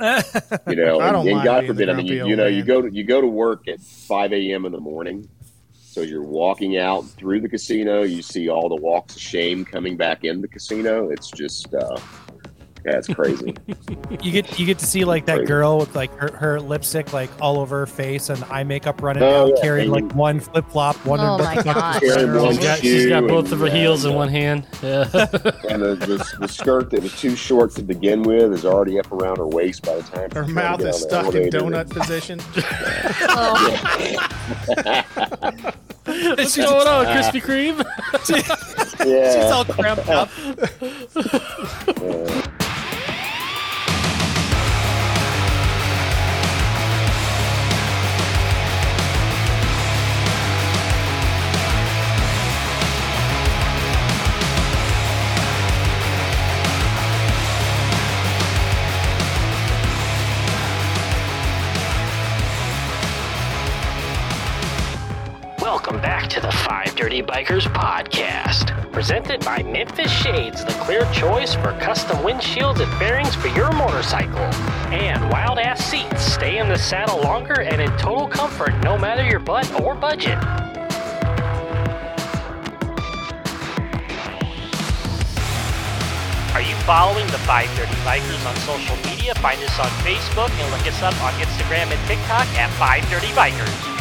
You know, and, and God forbid, I mean, you, you know, you go to you go to work at five a.m. in the morning. So you're walking out through the casino. You see all the walks of shame coming back in the casino. It's just, uh, yeah, it's crazy. You get you get to see like that Crazy. girl with like her, her lipstick like all over her face and eye makeup running Oh, down, yeah, carrying and like one flip flop. One Oh my God. Carrying one She's got, she's got both of her and, heels in one hand. Yeah. and the, the, the skirt that was too short to begin with is already up around her waist by the time Her mouth is get on the stuck in elevator. donut position. Oh, What's going on, Krispy Kreme? Yeah. She's all cramped up. Uh, Dirty Bikers podcast. Presented by Memphis Shades, the clear choice for custom windshields and fairings for your motorcycle. And Wild Ass Seats, stay in the saddle longer and in total comfort no matter your butt or budget. Are you following the 530 Bikers on social media? Find us on Facebook and look us up on Instagram and TikTok at 530 Bikers.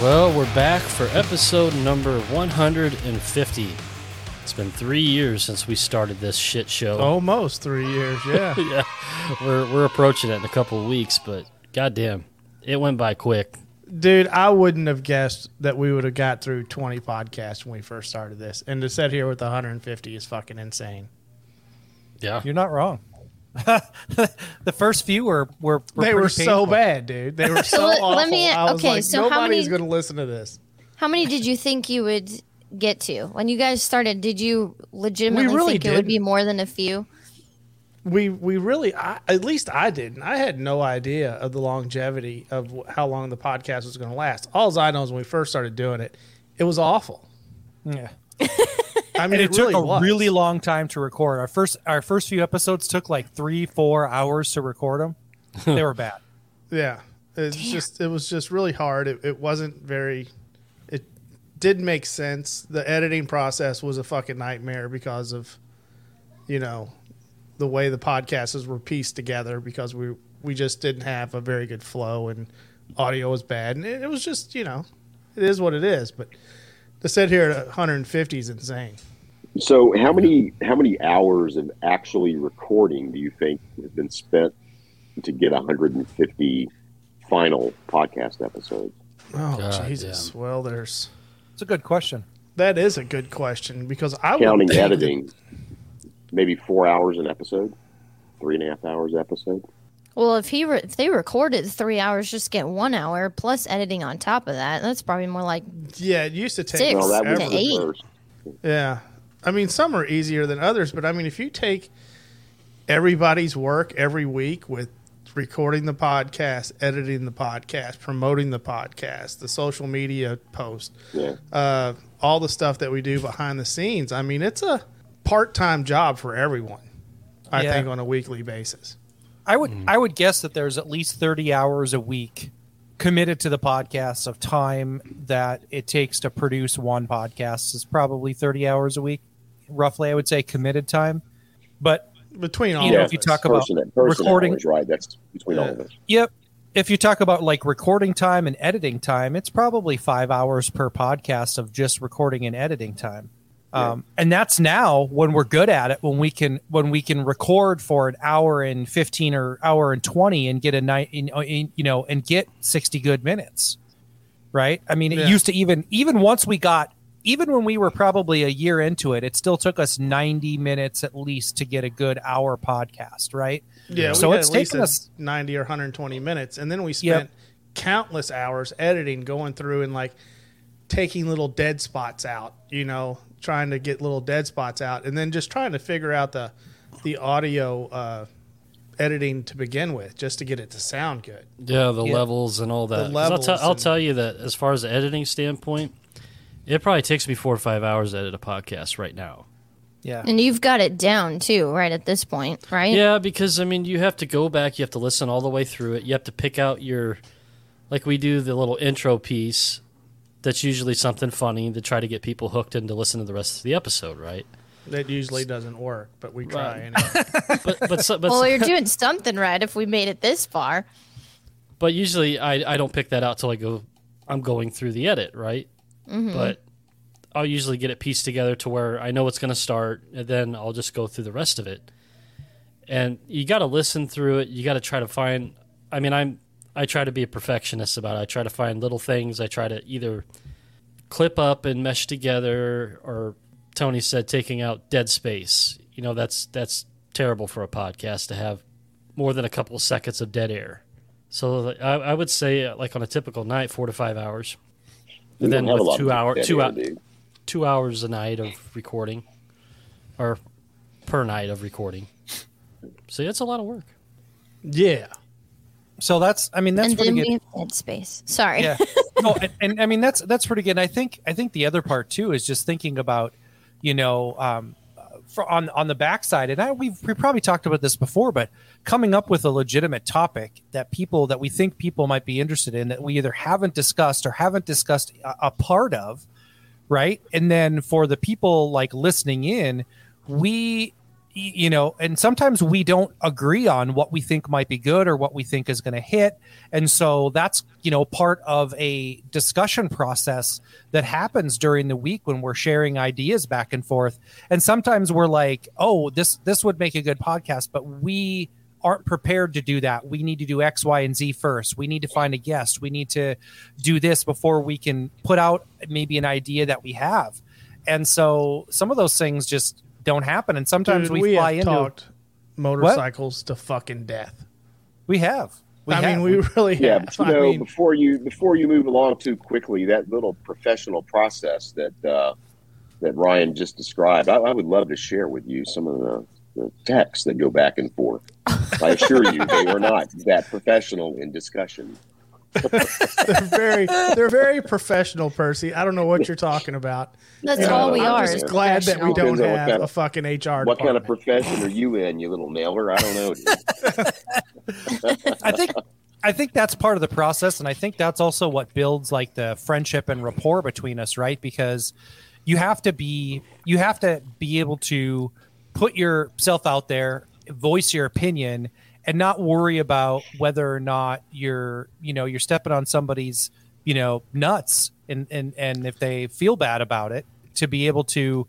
Well, we're back for episode number 150. It's been three years since we started this shit show. Almost three years, yeah. yeah, we're we're approaching it in a couple of weeks, but goddamn, it went by quick. Dude, I wouldn't have guessed that we would have got through 20 podcasts when we first started this. And to sit here with 150 is fucking insane. Yeah, You're not wrong. the first few were were, were they were pretty so bad, dude. They were so let- awful. let me- I was okay, like, so how nobody's many- going to listen to this. How many did you think you would get to when you guys started? Did you legitimately really think it would be more than a few? We we really, I, at least I didn't. I had no idea of the longevity of how long the podcast was going to last. All I know is when we first started doing it, it was awful. Yeah. I mean, it, it, took really a was. really long time to record. Our first our first few episodes took like three four hours to record them. they were bad. Yeah, it's just it was just really hard. It, it wasn't very. It did make sense. The editing process was a fucking nightmare because of, you know, the way the podcasts were pieced together because we we just didn't have a very good flow and audio was bad and it, it was just you know, it is what it is. But to sit here at 150 is insane. So how many how many hours of actually recording do you think have been spent to get 150 final podcast episodes? Oh God Jesus! Well, there's It's a good question. that is a good question because I would Counting think editing, maybe four hours an episode, three and a half hours episode. Well, if he re- if they recorded three hours, just get one hour plus editing on top of that. That's probably more like Yeah, it used to take Six. Well, that to eight. first. Yeah. I mean, some are easier than others, but I mean, if you take everybody's work every week with recording the podcast, editing the podcast, promoting the podcast, the social media post, Yeah. uh, all the stuff that we do behind the scenes, I mean, it's a part time job for everyone, I Yeah. think, on a weekly basis. I would mm-hmm. I would guess that there's at least 30 hours a week committed to the podcast of time that it takes to produce one podcast is probably 30 hours a week roughly I would say committed time but Between all You know, of if you us. talk about person, person recording- hours, right? That's between all of us. Yep. If you talk about like recording time and editing time, it's probably five hours per podcast of just recording and editing time. Um, and that's now when we're good at it, when we can when we can record for an hour and fifteen or hour and twenty and get a night, in, in, you know, and get sixty good minutes, right? I mean, it Yeah. used to even even once we got even when we were probably a year into it, it still took us ninety minutes at least to get a good hour podcast, right? Yeah, So it's at least taken us- 90 or 120 minutes. And then we Yep. spent countless hours editing, going through and like taking little dead spots out, you know, trying to get little dead spots out and then just trying to figure out the the audio uh, editing to begin with just to get it to sound good. Yeah, the Yeah. levels and all that. I'll, Levels. I'll and- tell you that as far as the editing standpoint, it probably takes me four or five hours to edit a podcast right now. Yeah. And you've got it down too, right at this point, right? Yeah, because I mean, you have to go back, you have to listen all the way through it. You have to pick out your, like we do the little intro piece. That's usually something funny to try to get people hooked in to listen to the rest of the episode, right? That usually doesn't work, but we try Right. anyway. But but so- but Well, you're doing something right if we made it this far. but usually I I don't pick that out till I go I'm going through the edit, right? Mm-hmm. But I'll usually get it pieced together to where I know it's going to start, and then I'll just go through the rest of it. And you got to listen through it. You got to try to find. I mean, I'm I try to be a perfectionist about it. I try to find little things. I try to either clip up and mesh together, or Tony said taking out dead space. You know, that's that's terrible for a podcast to have more than a couple of seconds of dead air. So I, I would say, uh, like on a typical night, four to five hours. And then don't have a with two of hour, two hour, two hours a night of recording, or per night of recording. So that's a lot of work. yeah. So that's I mean that's and pretty then good. we have dead space. Sorry. yeah no and, and i mean that's that's pretty good and i think i think the other part too is just thinking about you know um for on on the backside and I, we've we probably talked about this before but coming up with a legitimate topic that people that we think people might be interested in that we either haven't discussed or haven't discussed a, a part of right and then for the people like listening in we you know and sometimes we don't agree on what we think might be good or what we think is going to hit. And so that's you know part of a discussion process that happens during the week when we're sharing ideas back and forth. And sometimes we're like oh this this would make a good podcast but we aren't prepared to do that. We need to do x y and z first. We need to find a guest. We need to do this before we can put out maybe an idea that we have. And so some of those things just don't happen and sometimes Dude, we, we fly have into talked motorcycles to fucking death. we have we I have. mean, we really Yeah, have. but you I mean, before you before you move along too quickly, that little professional process that uh, that Ryan just described, I, I would love to share with you some of the, the texts that go back and forth. I assure you, they are not that professional in discussion. They're very, they're very professional, Percy. I don't know what you're talking about. That's You know, all we uh, I'm are. just Glad that we don't Depends on what have kind a fucking HR. What kind of profession are you in, you little nailer? I don't know. I think I think that's part of the process, and I think that's also what builds like the friendship and rapport between us, right? Because you have to be you have to be able to put yourself out there, voice your opinion, and not worry about whether or not you're you know you're stepping on somebody's you know nuts, and and and if they feel bad about it, to be able to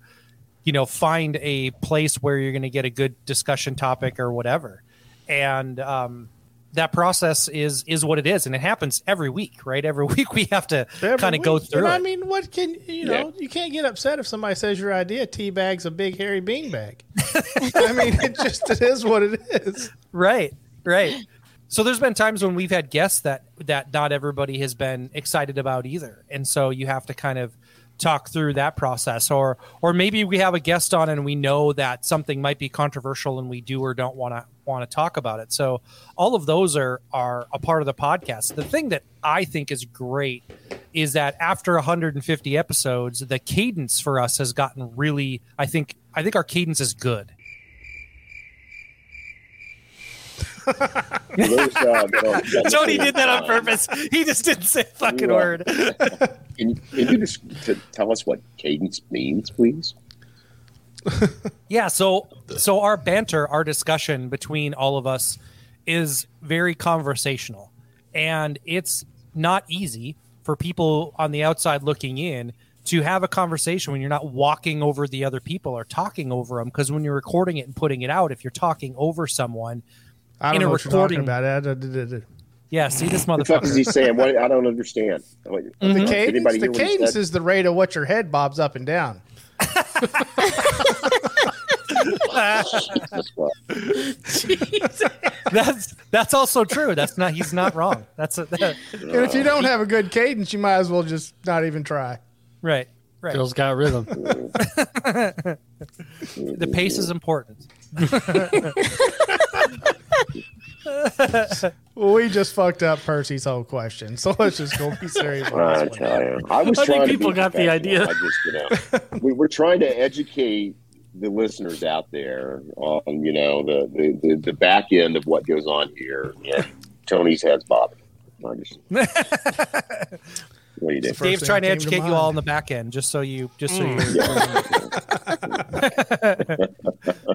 you know find a place where you're going to get a good discussion topic or whatever. And um, that process is is what it is and it happens every week right every week we have to kind of go through And it I mean, what can you know? You can't get upset if somebody says your idea teabag's a big hairy beanbag. I mean, it just it is what it is. right right so there's been times when we've had guests that that not everybody has been excited about either and so you have to kind of talk through that process. Or or maybe we have a guest on and we know that something might be controversial and we do or don't want to want to talk about it. So all of those are are a part of the podcast. The thing that i think is great is that after 150 episodes the cadence for us has gotten really i think i think our cadence is good For those, uh, that are- that Tony listen, did that on uh, purpose. He just didn't say a fucking Yeah. word. Can you, can you just t- tell us what cadence means, please? Yeah, so so our banter, our discussion between all of us is very conversational. And it's not easy for people on the outside looking in to have a conversation when you're not walking over the other people or talking over them because when you're recording it and putting it out if you're talking over someone I don't In a know what you're talking recording- about. I- I- I- I- yeah see this motherfucker. What is he saying? What, I don't understand. What- mm-hmm. The. Did cadence, the hear what he cadence is the rate of what your head bobs up and down. That's that's that's also true that's not he's not wrong that's a, that, And if you don't have a good cadence, you might as well just not even try. right right Phil's got rhythm. the pace is important Well, we just fucked up Percy's whole question, so let's just go be serious. on I this one. tell you, I was I think trying to people be got the idea. I just, you know, we, we're trying to educate the listeners out there on you know the, the, the, the back end of what goes on here. And Tony's head's bobbing. I just, what do you do? Dave's trying to that came to educate you all mind. on the back end, just so you, just so mm.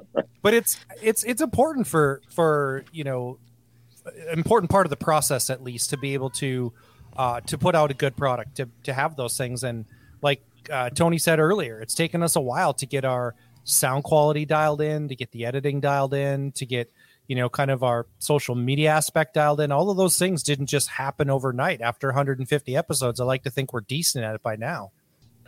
you. but it's it's it's important for for you know important part of the process at least to be able to uh, to put out a good product to to have those things and like uh, Tony said earlier, it's taken us a while to get our sound quality dialed in, to get the editing dialed in, to get you know kind of our social media aspect dialed in. All of those things didn't just happen overnight. After 150 episodes, I like to think we're decent at it by now.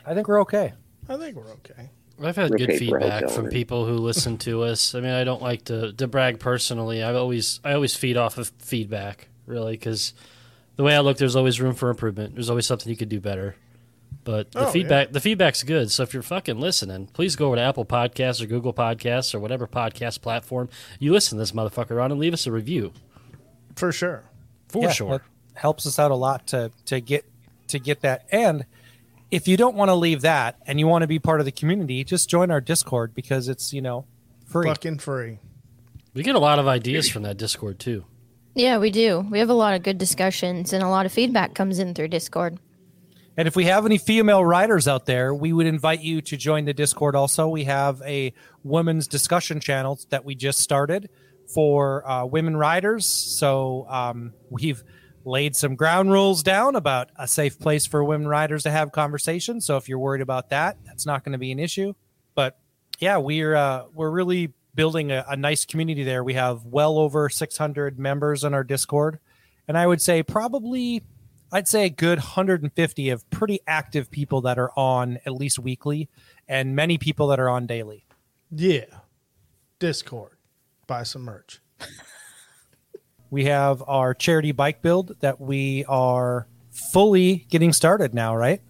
I think we're okay. I think we're okay. I've had good feedback from people who listen to us. I mean, I don't like to, to brag personally. I always I always feed off of feedback, really, because the way I look, there's always room for improvement. There's always something you could do better. But the Oh, yeah. feedback the feedback's good. So if you're fucking listening, please go over to Apple Podcasts or Google Podcasts or whatever podcast platform you listen to this motherfucker on and leave us a review For sure. for Yeah, sure. helps us out a lot to to get to get that. And if you don't want to leave that and you want to be part of the community, just join our Discord because it's you know free. Fucking free. We get a lot of ideas from that Discord too. Yeah, we do. We have a lot of good discussions, and a lot of feedback comes in through Discord. And if we have any female riders out there, we would invite you to join the Discord. Also, we have a women's discussion channel that we just started for uh, women riders. So um, we've laid some ground rules down about a safe place for women riders to have conversations. So if you're worried about that, that's not going to be an issue. But yeah, we're uh, we're really building a, a nice community there. We have well over 600 members on our Discord, and I would say probably I'd say a good 150 of pretty active people that are on at least weekly, and many people that are on daily. Yeah. Discord. Buy some merch. We have our charity bike build that we are fully getting started now, right?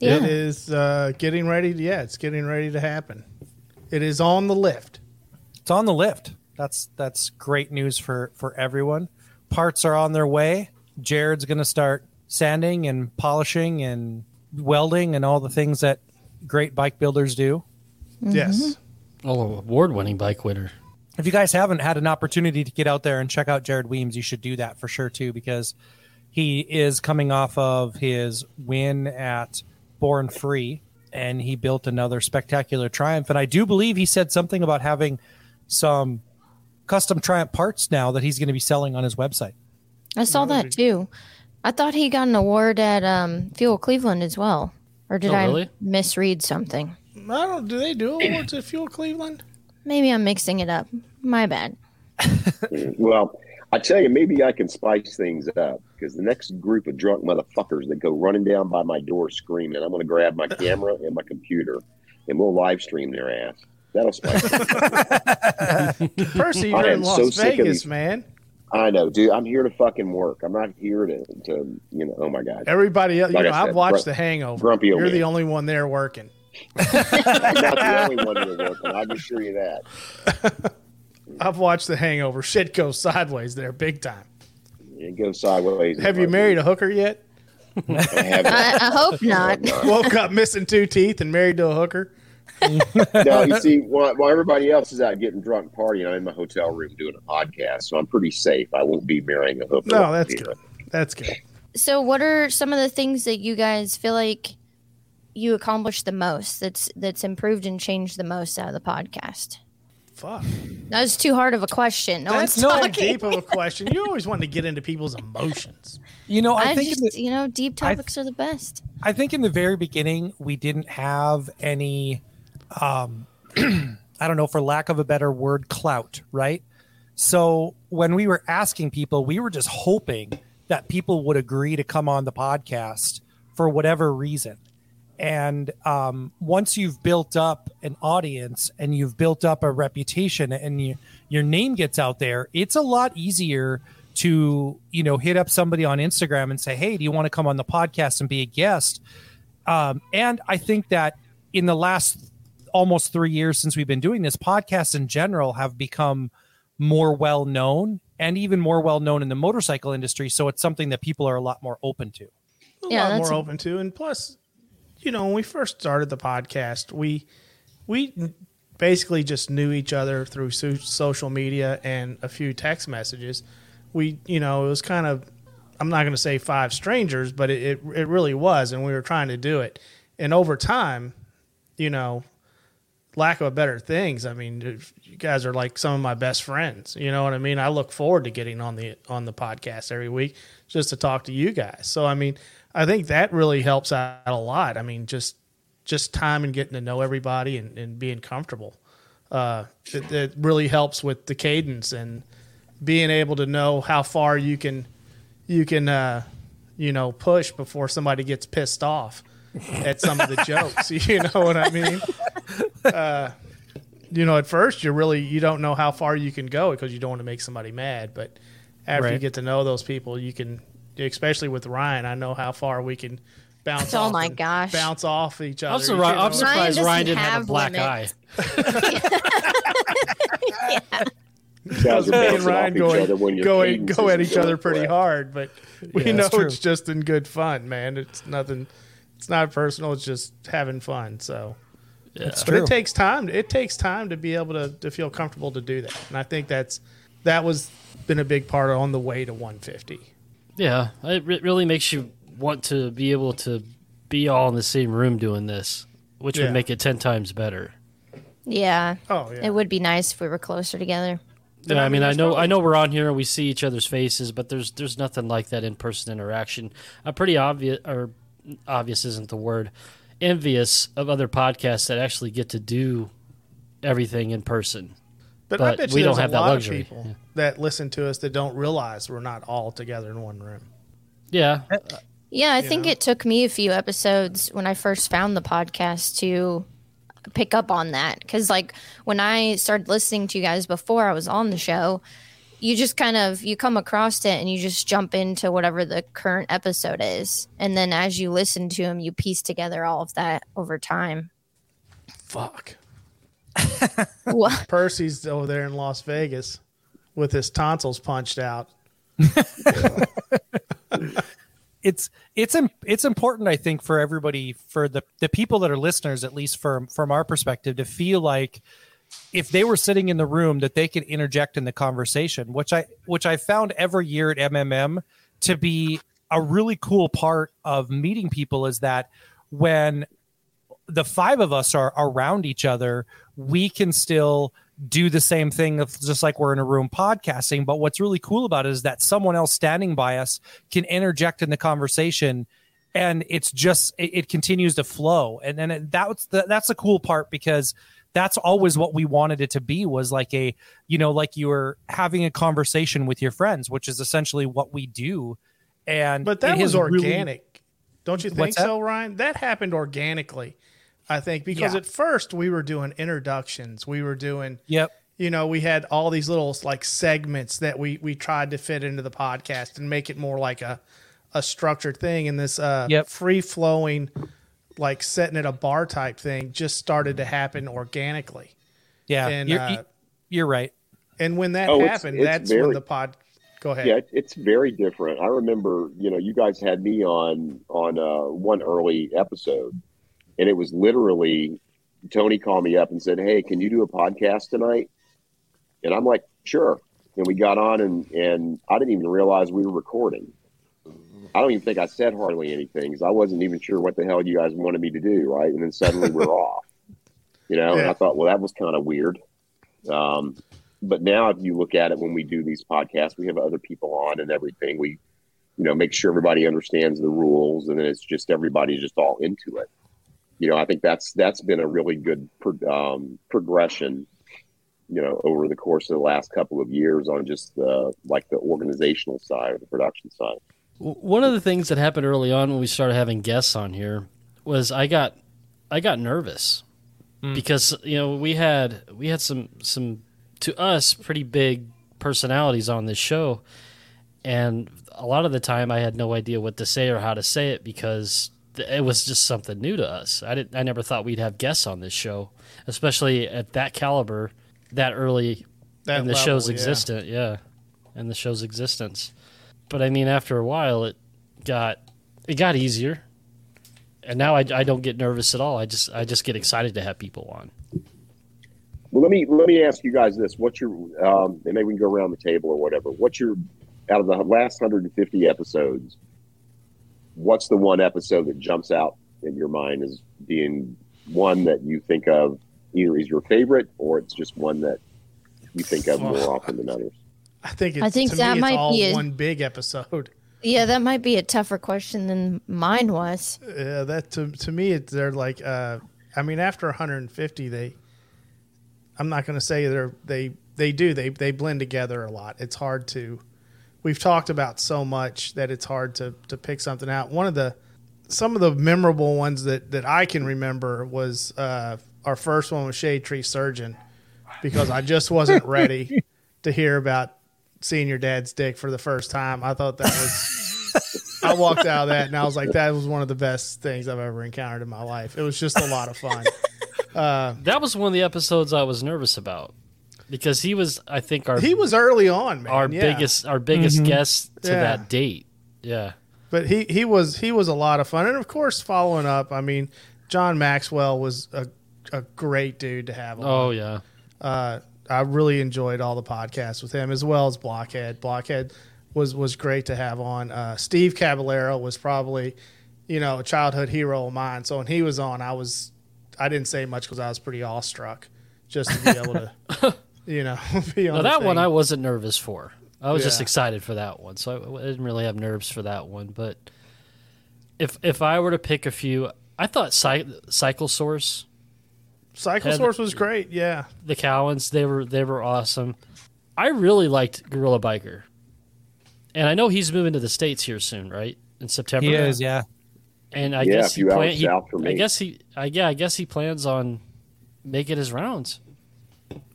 Yeah. It is uh, getting ready. To, Yeah, it's getting ready to happen. It is on the lift. It's on the lift. That's that's great news for for everyone. Parts are on their way. Jared's going to start sanding and polishing and welding and all the things that great bike builders do. Yes. Oh, award winning bike winner. If you guys haven't had an opportunity to get out there and check out Jared Weems, you should do that for sure too, because he is coming off of his win at Born Free, and he built another spectacular Triumph. And I do believe he said something about having some custom Triumph parts now that he's going to be selling on his website. I saw that too. I thought he got an award at um, Fuel Cleveland as well. Or did Oh, I misread something? I don't. Do they do awards at Fuel Cleveland? Maybe I'm mixing it up. My bad. Well, I tell you, maybe I can spice things up because the next group of drunk motherfuckers that go running down by my door screaming, I'm going to grab my camera and my computer and we'll live stream their ass. That'll spice it. Percy, I you're in am Las so sick of Vegas, man. I know, dude. I'm here to fucking work. I'm not here to, to you know, oh my God. Everybody else, you Like I know, I've watched gr- The Hangover. grumpy old You're the only one there working. I'm not the only one there working. I can assure you that. I've watched The Hangover. Shit goes sideways there, big time. It goes sideways. Have you married a hooker yet? I. I, I hope not. Woke up missing two teeth and married to a hooker. no, you see, while, while everybody else is out getting drunk partying, I'm in my hotel room doing a podcast, so I'm pretty safe. I won't be marrying a hooker. No, that's here. good. That's good. So, what are some of the things that you guys feel like you accomplished the most? That's that's improved and changed the most out of the podcast. Fuck. That was too hard of a question. No That's one's not talking. deep of a question. You always want to get into people's emotions. You know, I, I think in just, the, you know, deep I- topics are the best. I think in the very beginning we didn't have any um I don't know for lack of a better word clout, right? So when we were asking people, we were just hoping that people would agree to come on the podcast for whatever reason. And um, once you've built up an audience and you've built up a reputation and you, your name gets out there, it's a lot easier to you know hit up somebody on Instagram and say, "Hey, do you want to come on the podcast and be a guest?" Um, and I think that in the last almost three years since we've been doing this, podcasts in general have become more well known and even more well known in the motorcycle industry. So it's something that people are a lot more open to. a Yeah, lot more a- open to. And plus, you know, when we first started the podcast, we we basically just knew each other through so- social media and a few text messages. We, you know, it was kind of, I'm not going to say five strangers, but it, it, it really was. And we were trying to do it. And over time, you know, lack of a better things, I mean, you guys are like some of my best friends. You know what I mean? I look forward to getting on the on the podcast every week just to talk to you guys. So I mean, I think that really helps out a lot. I mean, just just time and getting to know everybody and, and being comfortable. Uh, it, it really helps with the cadence and being able to know how far you can you can uh, you know push before somebody gets pissed off at some of the jokes. You know what I mean? Uh, you know, at first you're really you don't know how far you can go because you don't want to make somebody mad. But after you get to know those people, you can, especially with Ryan, I know how far we can bounce. Oh off my gosh. bounce off each other. I'm, sur- I'm surprised doesn't Ryan didn't have a black limits. eye. You guys are Me and Ryan off each going other when your go, at each other pretty correct. hard, but we Yeah, know it's just in good fun, man. It's nothing. It's not personal. It's just having fun. So, It's but true. it takes time. It takes time to be able to to feel comfortable to do that, and I think that's that was been a big part on the way to 150. Yeah, it re- really makes you want to be able to be all in the same room doing this, which Yeah. would make it ten times better. Yeah. Oh yeah, It would be nice if we were closer together. Yeah, I I mean, mean, I know, I know, we're on here and we see each other's faces, but there's there's nothing like that in person interaction. I'm pretty obvious, or obvious isn't the word, envious of other podcasts that actually get to do everything in person. But, I bet you we there's don't have a that lot luxury. of people Yeah. that listen to us that don't realize we're not all together in one room. Yeah, Yeah, I You think know? it took me a few episodes when I first found the podcast to pick up on that. Because, like, when I started listening to you guys before I was on the show, you just kind of you come across it and you just jump into whatever the current episode is, and then as you listen to them, you piece together all of that over time. Fuck. What? Percy's over there in Las Vegas with his tonsils punched out. it's it's it's important i think for everybody for the the people that are listeners at least from from our perspective to feel like if they were sitting in the room that they could interject in the conversation which i which i found every year at mmm to be a really cool part of meeting people is that when the five of us are around each other, we can still do the same thing of just like we're in a room podcasting. But what's really cool about it is that someone else standing by us can interject in the conversation and it's just it, it continues to flow. And then it, that's the, that's the cool part because that's always what we wanted it to be was like a you know like you were having a conversation with your friends, which is essentially what we do. And But that was has really- organic. Don't you think so, Ryan? That happened organically, I think, because Yeah. at first we were doing introductions. We were doing, yep. you know, we had all these little like segments that we we tried to fit into the podcast and make it more like a a structured thing. And this uh, Yep. free flowing, like setting at a bar type thing, just started to happen organically. Yeah. And, you're, uh, you're right. And when that Oh, happened, it's that's when the pod. Go ahead. Yeah, it's very different. I remember, you know, you guys had me on on uh, one early episode, and it was literally Tony called me up and said, "Hey, can you do a podcast tonight?" And I'm like, "Sure." And we got on, and and I didn't even realize we were recording. I don't even think I said hardly anything because I wasn't even sure what the hell you guys wanted me to do. Right, and then suddenly we're off. You know, and I thought, well, that was kind of weird. Um, but now, if you look at it when we do these podcasts, we have other people on and everything. We, you know, make sure everybody understands the rules, and then it's just everybody's just all into it. You know, I think that's that's been a really good pro- um, progression. You know, over the course of the last couple of years on just the like the organizational side or the production side. One of the things that happened early on when we started having guests on here was I got I got nervous because you know we had we had some some to us pretty big personalities on this show and a lot of the time I had no idea what to say or how to say it because th- it was just something new to us. I didn't I never thought we'd have guests on this show, especially at that caliber that early That in the level, show's yeah. existence. Yeah, in the show's existence. But I mean, after a while, it got it got easier. and now I, I don't get nervous at all. I just I just get excited to have people on. Well, let me let me ask you guys this: What's your um, and maybe we can go around the table or whatever. What's your out of the last 150 episodes? What's the one episode that jumps out in your mind as being one that you think of either is your favorite or it's just one that you think of more often than others? I think it's, I think to that me, it's might all be a- one big episode. Yeah, that might be a tougher question than mine was. Yeah, that to to me, it, they're like. Uh, I mean, after 150, they. I'm not going to say they're they they do they they blend together a lot. It's hard to. We've talked about so much that it's hard to to pick something out. One of the some of the memorable ones that that I can remember was uh, our first one with Shade Tree Surgeon, because I just wasn't ready to hear about seeing your dad's dick for the first time. I thought that was. I walked out of that and I was like, that was one of the best things I've ever encountered in my life. It was just a lot of fun. That was one of the episodes I was nervous about because he was I think our He was early on, man. our yeah. biggest our biggest guest to Yeah. that date. Yeah. but he he was he was a lot of fun, and of course, following up, I mean, John Maxwell was a a great dude to have. On. Oh yeah. Uh, I really enjoyed all the podcasts with him as well as Blockhead. Blockhead was was great to have on. Uh, Steve Caballero was probably, you know, a childhood hero of mine. So when he was on, I was, I didn't say much because I was pretty awestruck just to be able to, you know, be on. No, the that one. I wasn't nervous for. I was just excited for that one, so I, I didn't really have nerves for that one. But if if I were to pick a few, I thought Cy- Cycle Source, Cycle had- Source was great. Yeah, the Cowans, they were they were awesome. I really liked Gorilla Biker, and I know he's moving to the states here soon, right? In September. He is, yeah. And I Yeah, guess he few plan- he- I guess he, I, yeah, I guess he plans on making his rounds.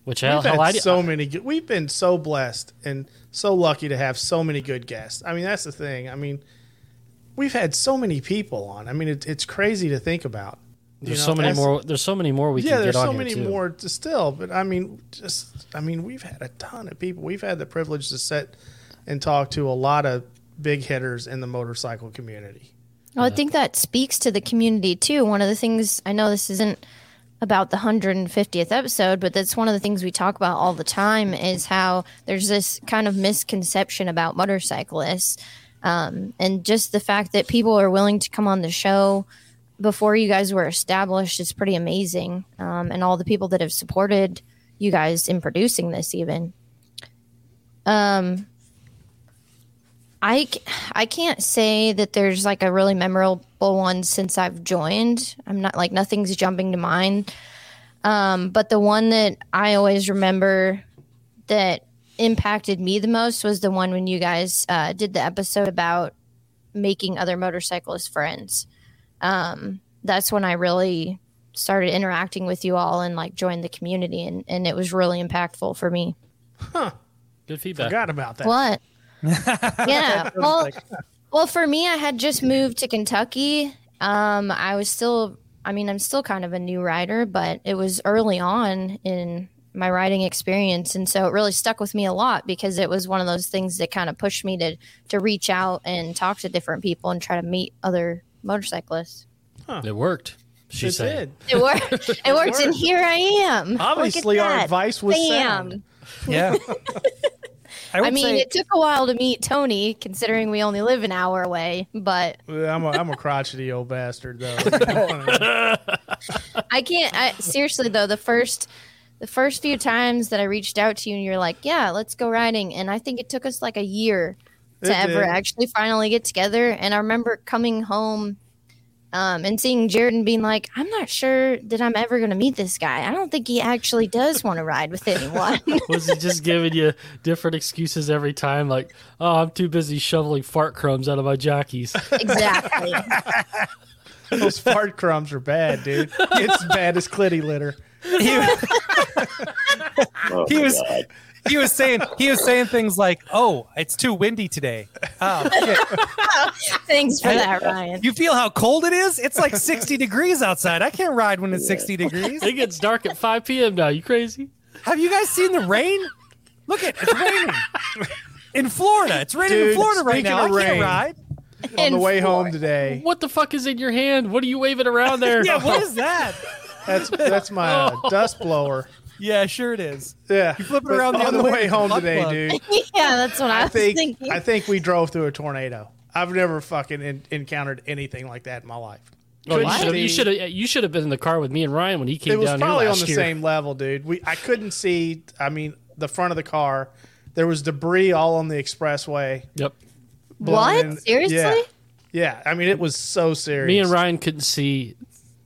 Which hell, we've hell had I, so many. Good, we've been so blessed and so lucky to have so many good guests. I mean, that's the thing. I mean, we've had so many people on. I mean, it, it's crazy to think about. You there's know, so many more. There's so many more we yeah, can there's get on so many too. more to still, but I mean, just I mean, we've had a ton of people. We've had the privilege to sit and talk to a lot of big hitters in the motorcycle community. Well, I think that speaks to the community too. One of the things I know this isn't about the 150th episode, but that's one of the things we talk about all the time is how there's this kind of misconception about motorcyclists. Um, and just the fact that people are willing to come on the show before you guys were established is pretty amazing. Um, and all the people that have supported you guys in producing this, even. Um, I, c- I can't say that there's like a really memorable one since I've joined. I'm not like nothing's jumping to mind. Um, but the one that I always remember that impacted me the most was the one when you guys uh, did the episode about making other motorcyclist friends. Um, that's when I really started interacting with you all and like joined the community, and, and it was really impactful for me. Huh. Good feedback. Forgot about that. What? yeah. Well, well, for me, I had just moved to Kentucky. Um, I was still, I mean, I'm still kind of a new rider, but it was early on in my riding experience, and so it really stuck with me a lot because it was one of those things that kind of pushed me to to reach out and talk to different people and try to meet other motorcyclists. It worked. She It said. did. It worked. It worked, and here I am. Obviously, our advice was Bam. sound. Yeah. I, I mean, say, it took a while to meet Tony, considering we only live an hour away. But I'm a, I'm a crotchety old bastard, though. I can't. I, seriously though, the first, the first few times that I reached out to you, and you're like, "Yeah, let's go riding," and I think it took us like a year to It ever did. actually finally get together. And I remember coming home. Um, and seeing Jared and being like, I'm not sure that I'm ever going to meet this guy. I don't think he actually does want to ride with anyone. Was he just giving you different excuses every time? Like, oh, I'm too busy shoveling fart crumbs out of my jockeys. exactly. Those fart crumbs are bad, dude. It's bad as clitty litter. he, Oh, He was- God. He was saying he was saying things like, "Oh, it's too windy today." Oh, shit. Thanks for that, Ryan. you feel how cold it is? It's like 60 degrees outside. I can't ride when it's 60 degrees. it gets dark at 5 p.m. now. You crazy? Have you guys seen the rain? Look at it's raining in Florida. It's raining in Florida right now. I of can't ride. on the way home today. What the fuck is in your hand? What are you waving around there? yeah, what is that? That's that's my uh, dust blower. Yeah, sure it is. Yeah, You flip it But around the on other the way, way home today, plug. dude. yeah, that's what I, I was think thinking. I think we drove through a tornado. I've never fucking en- encountered anything like that in my life. Oh, you should have. You should have. You should have been in the car with me and Ryan when he came It was down probably on the year. same level, dude. We I couldn't see. I mean, the front of the car. There was debris all on the expressway. Yep. what? in- Seriously? Yeah. Yeah, I mean, it was so serious. Me and Ryan couldn't see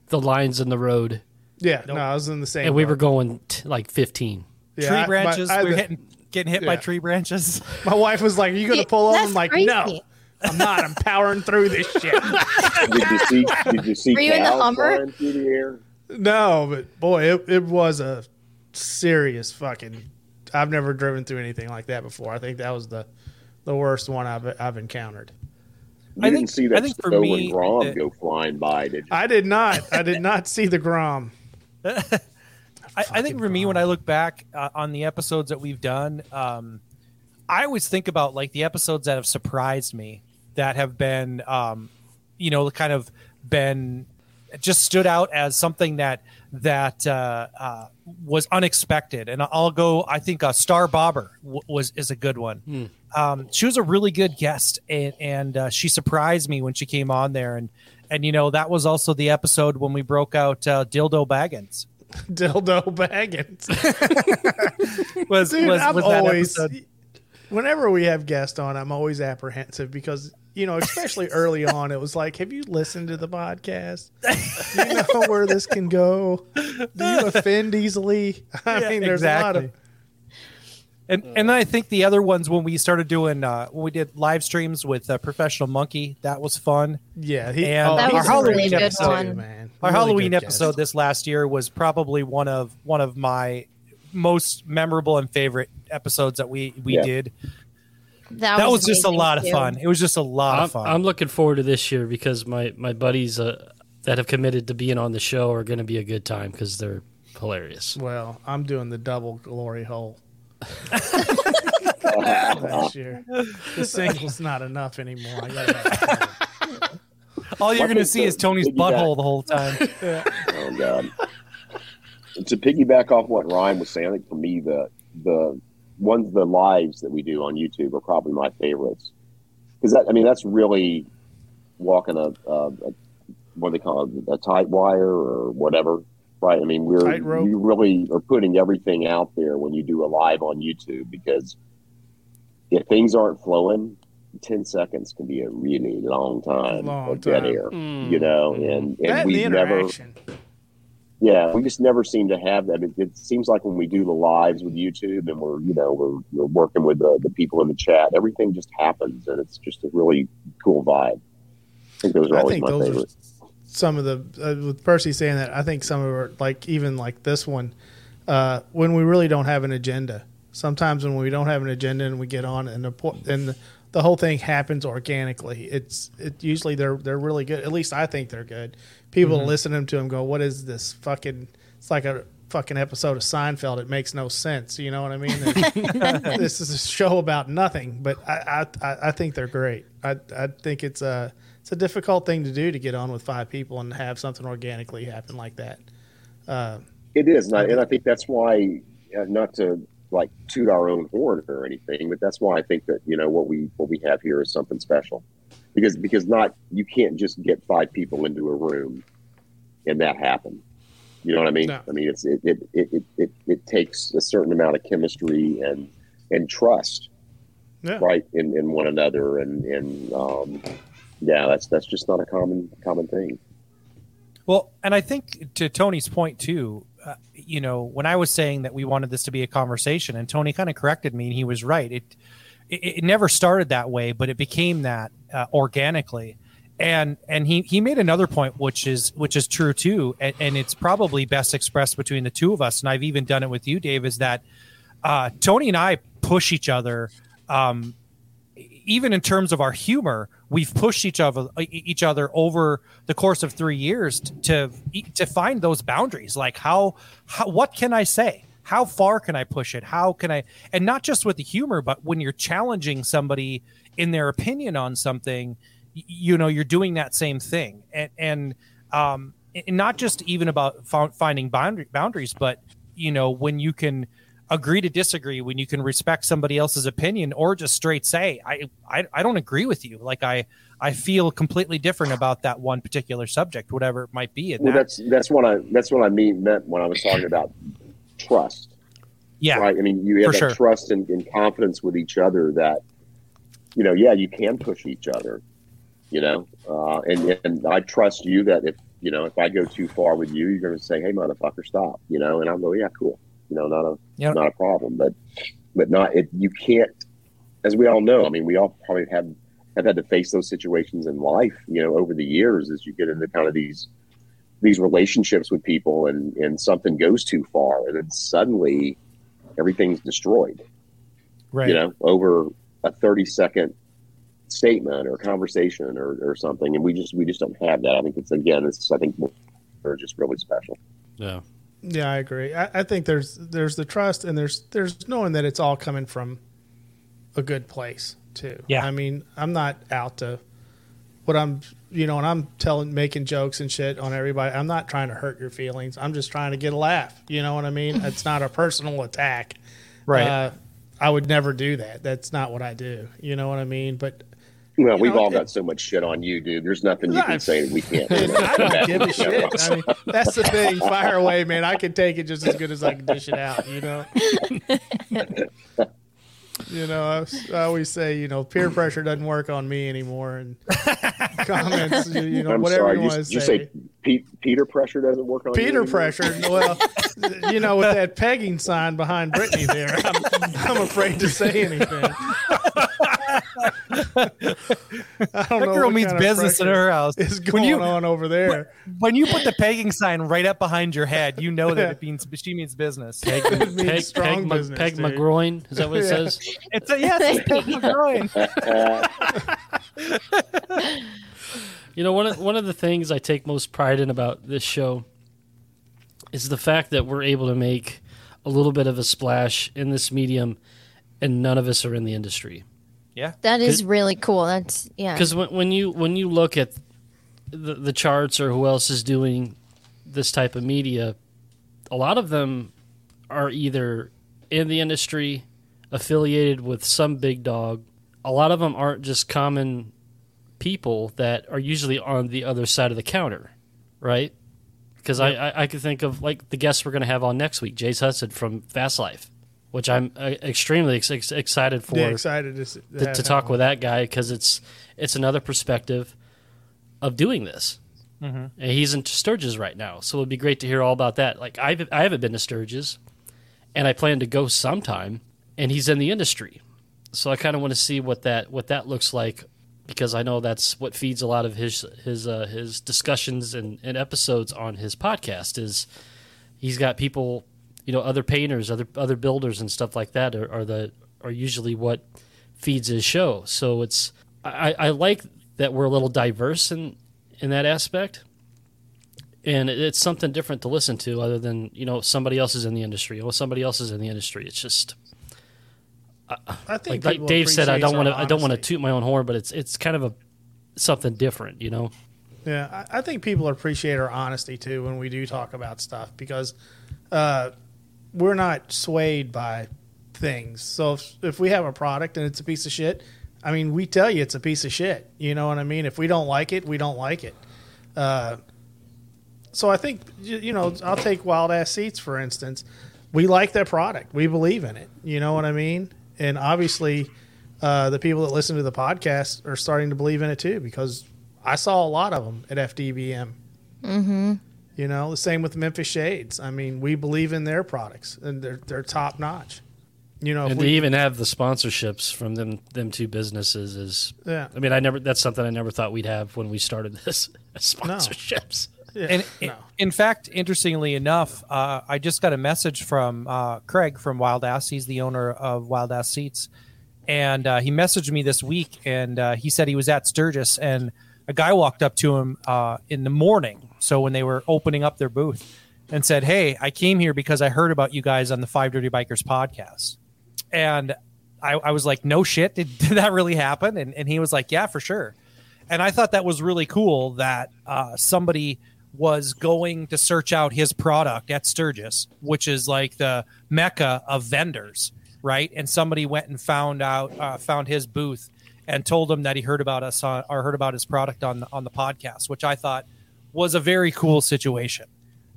the lines in the road, Yeah, no, I was in the same. and we boat. were going t- like 15. Yeah, tree I- my- branches. I had we're the- hitting, getting hit by tree branches. My wife was like, "Are you going to pull over?" I'm like, crazy. "No, I'm not. I'm powering through this shit." Did you see? Did you see Were you in the cows Hummer? through the air? no, but boy, it, it was a serious fucking. I've never driven through anything like that before. I think that was the the worst one I've I've encountered. You I didn't think- see I that think for snow me, and Grom go flying by, did you? I did not. I did not see the Grom. I, I think for me, when I look back uh, on the episodes that we've done, um, I always think about like the episodes that have surprised me, that have been, um, you know, kind of been just stood out as something that that uh, uh, was unexpected. And I'll go. I think uh, Star Bobber w- was is a good one. Um, she was a really good guest, and, and uh, she surprised me when she came on there. And and you know that was also the episode when we broke out uh, Dildo Baggins Dildo Baggins. was Dude, was, I'm was that always. episode. Whenever we have guests on, I'm always apprehensive because you know, especially early on, it was like, "Have you listened to the podcast? Do you know where this can go? Do you offend easily?" I Yeah, mean, there's a lot of and and then I think the other ones when we started doing uh, when we did live streams with uh, professional monkey that was fun. yeah. He, And oh, That he's was a a really great good guest, too, man. Our Really Halloween episode this last year was probably one of one of my most memorable and favorite episodes that we we Yeah. did. That, That was just a amazing, lot of fun. It was just a lot I'm, of fun. I'm looking forward to this year because my my buddies uh, that have committed to being on the show are going to be a good time because they're hilarious. Well, I'm doing the double glory hole. This year, the single's not enough anymore. I All you're going to see is Tony's piggyback? butthole the whole time. Oh God. to piggyback off what Ryan was saying, I think for me the the ones the lives that we do on YouTube are probably my favorites because that I mean that's really walking a, a, a what do they call it a tight wire or whatever, right? I mean we're Tightrope. you really are putting everything out there when you do a live on YouTube because if things aren't flowing. 10 seconds can be a really long time Long of dead time. air, Mm. you know, and, and that and the we've never, yeah, we just never seem to have that. It, it seems like when we do the lives with YouTube and we're, you know, we're, we're working with the, the people in the chat, everything just happens and it's just a really cool vibe. I think those are I always think my those favorite. are some of the uh, with Percy saying that. I think some of our like even like this one uh, when we really don't have an agenda. Sometimes when we don't have an agenda and we get on and the and the, the whole thing happens organically. It's it usually they're they're really good. At least I think they're good. People listening to them go, "What is this fucking?" It's like a fucking episode of Seinfeld. It makes no sense. You know what I mean? this is a show about nothing, but I I, I- I think they're great. I I think it's a it's a difficult thing to do to get on with five people and have something organically happen like that. Uh, It is, and I, and I think that's why, uh, not to like toot our own horn or anything, but that's why I think that you know what we what we have here is something special, because because not you can't just get five people into a room and that happen. You know what I mean? No. I mean it's it it, it, it, it it takes a certain amount of chemistry and and trust, yeah, right, in, in one another, and and um, yeah, that's that's just not a common common thing. Well, and I think to Tony's point too, uh, you know, when I was saying that we wanted this to be a conversation, and Tony kind of corrected me, and he was right. It it, it never started that way, but it became that uh, organically. And and he he made another point, which is which is true too, and, and it's probably best expressed between the two of us. And I've even done it with you, Dave. Is that uh, Tony and I push each other um, even in terms of our humor, we've pushed each other each other over the course of three years to to find those boundaries. Like how, how what can I say? How far can I push it? How can I? And not just with the humor, but when you're challenging somebody in their opinion on something, you know you're doing that same thing and and um and not just even about finding boundary, boundaries but you know when you can agree to disagree when you can respect somebody else's opinion or just straight say I, I i don't agree with you like i i feel completely different about that one particular subject whatever it might be Well, that- that's that's what I that's what I mean meant when I was talking about trust. yeah right? I mean, you have that sure. trust and, and confidence with each other that, you know, yeah, you can push each other, you know, uh, and and I trust you that if you know if I go too far with you, you're going to say, hey, motherfucker, stop, you know, and I'll go, yeah, cool, you know, not a Yep. not a problem, but but not it. You can't, as we all know. I mean, we all probably have have had to face those situations in life, you know, over the years as you get into kind of these these relationships with people and and something goes too far and then suddenly everything's destroyed right you know over a 30 second statement or conversation or, or something and we just we just don't have that i think it's again it's i think they're just really special Yeah. Yeah, I agree. I, I think there's there's the trust and there's there's knowing that it's all coming from a good place too. Yeah. I mean, I'm not out to what I'm you know, and I'm telling making jokes and shit on everybody, I'm not trying to hurt your feelings. I'm just trying to get a laugh. You know what I mean? It's not a personal attack. right Uh, I would never do that. That's not what I do. You know what I mean? But well You we've know, all it- got so much shit on you dude there's nothing you can say that we can't I don't give a shit. I mean, that's the thing. Fire away, man. I can take it just as good as I can dish it out. You know. you know, I, I always say, you know, peer pressure doesn't work on me anymore, and comments, you, you know, i'm whatever sorry you you, want to you say. say Pete, peter pressure doesn't work on Peter anymore? pressure. Well, you know, with that pegging sign behind Brittany there, I'm, I'm afraid to say anything. I don't that know girl means kind of business in her house Is when going you on over there? when you put the pegging sign right up behind your head, you know that it means she means business. Peg, It means peg, strong peg, business, peg my dude. groin. Is that what it Yeah. says? It's a yes, it's Peg McGroin. You know, one of one of the things I take most pride in about this show is the fact that we're able to make a little bit of a splash in this medium, and none of us are in the industry. That is really cool. That's yeah. Because when, when you when you look at the, the charts or who else is doing this type of media, a lot of them are either in the industry, affiliated with some big dog. A lot of them aren't just common people that are usually on the other side of the counter, right? Because I, I, I could think of like the guests we're going to have on next week, Jace Hudson from Fast Life, which I'm uh, extremely ex- ex- excited for Yeah, excited to, s- to, to talk with that guy because it's it's another perspective of doing this. And he's in Sturgis right now, so it'd be great to hear all about that. Like I've I haven't been to Sturgis, and I plan to go sometime. And he's in the industry, so I kind of want to see what that what that looks like because I know that's what feeds a lot of his his uh, his discussions and, and episodes on his podcast is he's got people you know other painters other other builders and stuff like that are, are the are usually what feeds his show. So it's I, I like that we're a little diverse in in that aspect. And it's something different to listen to other than you know somebody else is in the industry. Or somebody else is in the industry. It's just I think like, like Dave said I don't want to I don't want to toot my own horn but it's it's kind of a something different you know? Yeah, I, I think people appreciate our honesty too when we do talk about stuff because uh, we're not swayed by things. So if, if we have a product and it's a piece of shit, I mean, we tell you it's a piece of shit. You know what I mean? If we don't like it, we don't like it. Uh, so I think you know I'll take Wild Ass Seats for instance. We like their product. We believe in it. You know what I mean? And obviously, uh, the people that listen to the podcast are starting to believe in it too because I saw a lot of them at FDBM. Mm-hmm. You know, the same with Memphis Shades. I mean, we believe in their products and they're they're top notch. You know, if and we, to even have the sponsorships from them them two businesses is yeah, I mean I never that's something I never thought we'd have when we started this sponsorships yeah, And no. in fact, interestingly enough, uh, I just got a message from uh, Craig from Wild Ass. He's the owner of Wild Ass Seats, and uh, he messaged me this week, and uh, he said he was at Sturgis, and a guy walked up to him uh, in the morning, so when they were opening up their booth, and said, "Hey, I came here because I heard about you guys on the Five Dirty Bikers podcast," and I, I was like, "No shit, did, did that really happen?" And, and he was like, "Yeah, for sure." and I thought that was really cool that uh, somebody was going to search out his product at Sturgis, which is like the mecca of vendors, right? And somebody went and found out uh, found his booth and told him that he heard about us on, or heard about his product on on the podcast, which I thought was a very cool situation.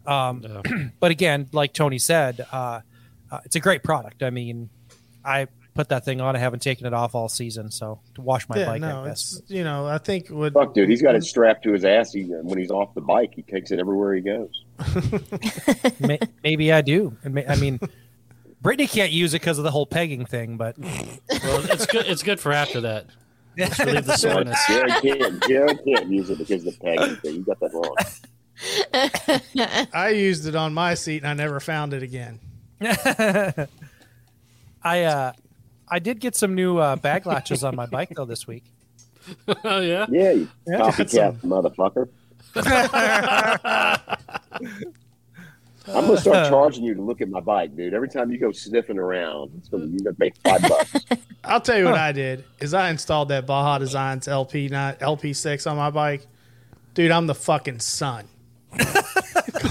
Um, Yeah. but again, like Tony said, uh, uh, it's a great product. I mean, I put that thing on. I haven't taken it off all season, so to wash my yeah, bike. no, it's you know I think what Fuck, dude, he's got it strapped to his ass. He, when he's off the bike, he takes it everywhere he goes. Maybe I do. I mean, Brittany can't use it because of the whole pegging thing, but Well, it's good. It's good for after that. Just relieve the soreness. Jared can't, Jared can't use it because of the pegging thing. You got that wrong. I used it on my seat and I never found it again. I uh, I did get some new uh, bag latches on my bike though this week. oh yeah. Yeah, you Yeah, copycat motherfucker. I'm gonna start charging you to look at my bike, dude. Every time you go sniffing around, it's gonna you're gonna pay five bucks. I'll tell you what I did is I installed that Baja Designs LP not LP6 on my bike. Dude, I'm the fucking sun.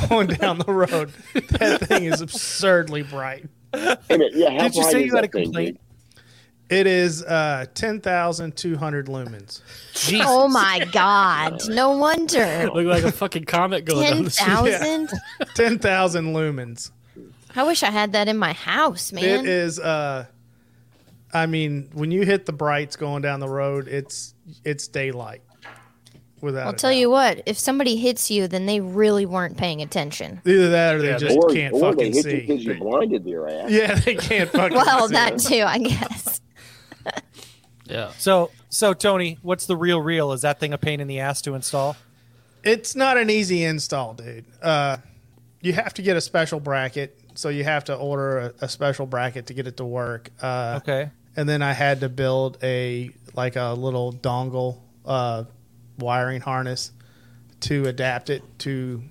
Going down the road, that thing is absurdly bright. Hey, man, yeah, how Did you bright say is you had that a thing, complaint? dude? It is uh, 10,200 lumens. Jesus. Oh my god! No wonder. Look like a fucking comet going down Ten the street. thousand. 10,000 lumens. I wish I had that in my house, man. It is uh I mean, when you hit the brights going down the road, it's it's daylight. Without I'll tell doubt. you what. If somebody hits you, then they really weren't paying attention. Either that or they Yeah, just Or, can't or they fucking hit you see. because you blinded their ass. Yeah, they can't fucking see. Well, see. that too, I guess. Yeah. So so Tony, what's the real real? Is that thing a pain in the ass to install? It's not an easy install, dude. Uh, you have to get a special bracket, so you have to order a, a special bracket to get it to work. Uh, Okay. And then I had to build a like a little dongle uh, wiring harness to adapt it to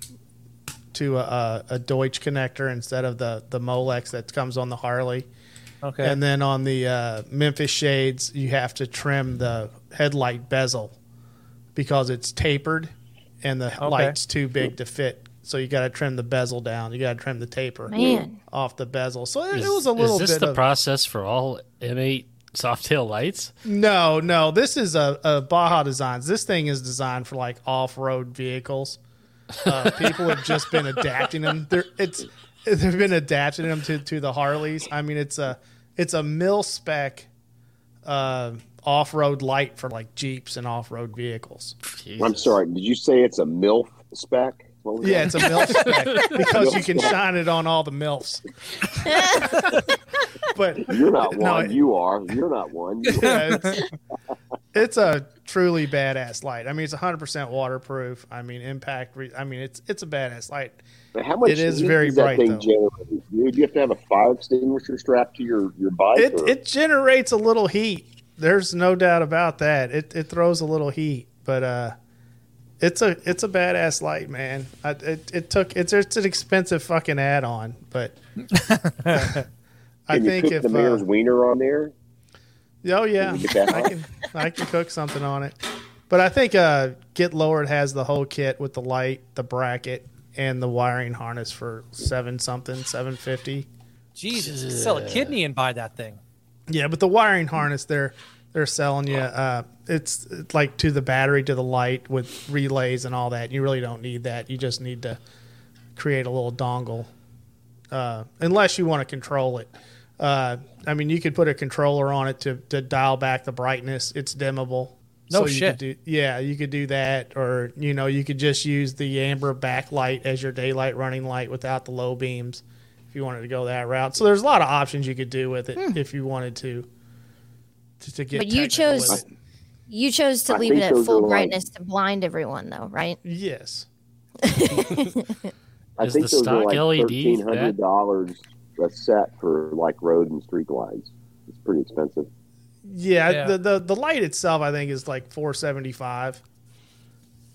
to a, a, Deutsch connector instead of the the Molex that comes on the Harley. Okay. And then on the uh, Memphis shades, you have to trim the headlight bezel because it's tapered and the light's too big to fit. So you got to trim the bezel down. You got to trim the taper Man. off the bezel. So it, Is, it was a little is this bit the of process for all M8 Softail lights? no, no. This is a, a Baja Designs. This thing is designed for like off road vehicles. Uh, people have just been adapting them. They're, it's they've been adapting them to, to the Harleys. I mean, it's a it's a mil spec uh, off road light for like Jeeps and off road vehicles. I'm sorry. Did you say it's a MILF spec? What Yeah, that? it's a MILF spec because you can shine it on all the MILFs. but You're not No, one. it- you are. You're not one. You are. yeah, it's, it's a truly badass light. I mean, it's 100% waterproof. I mean, impact. Re- I mean, it's it's a badass light. But how much It is very bright, thing though. generate? You have to have a fire extinguisher strapped to your your bike. It it generates a little heat. There's no doubt about that. It it throws a little heat, but uh, it's a it's a badass light, man. I, it it took it's it's an expensive fucking add on, but I Can you think cook if the mayor's uh, wiener on there? oh yeah, Can we get that I can I can cook something on it. But I think uh, Get Lowered has the whole kit with the light, the bracket, and the wiring harness for seven something, seven fifty. Jesus, sell a kidney and buy that thing. Yeah, but the wiring harness they're they're selling you uh it's, like to the battery to the light with relays and all that. You really don't need that. You just need to create a little dongle. Uh, unless you want to control it. Uh, I mean, you could put a controller on it to, to dial back the brightness. It's dimmable. No you shit. Could do, yeah, you could do that, or you know, you could just use the amber backlight as your daylight running light without the low beams, if you wanted to go that route. So there's a lot of options you could do with it if you wanted to. To, to get. But you chose- with. You chose to I leave it at full are like- brightness to blind everyone, though, right? yes. I Is think the those are stock like LED thirteen hundred dollars a set for like road and street lights. It's pretty expensive. Yeah, Yeah. The, the the light itself I think is like 475.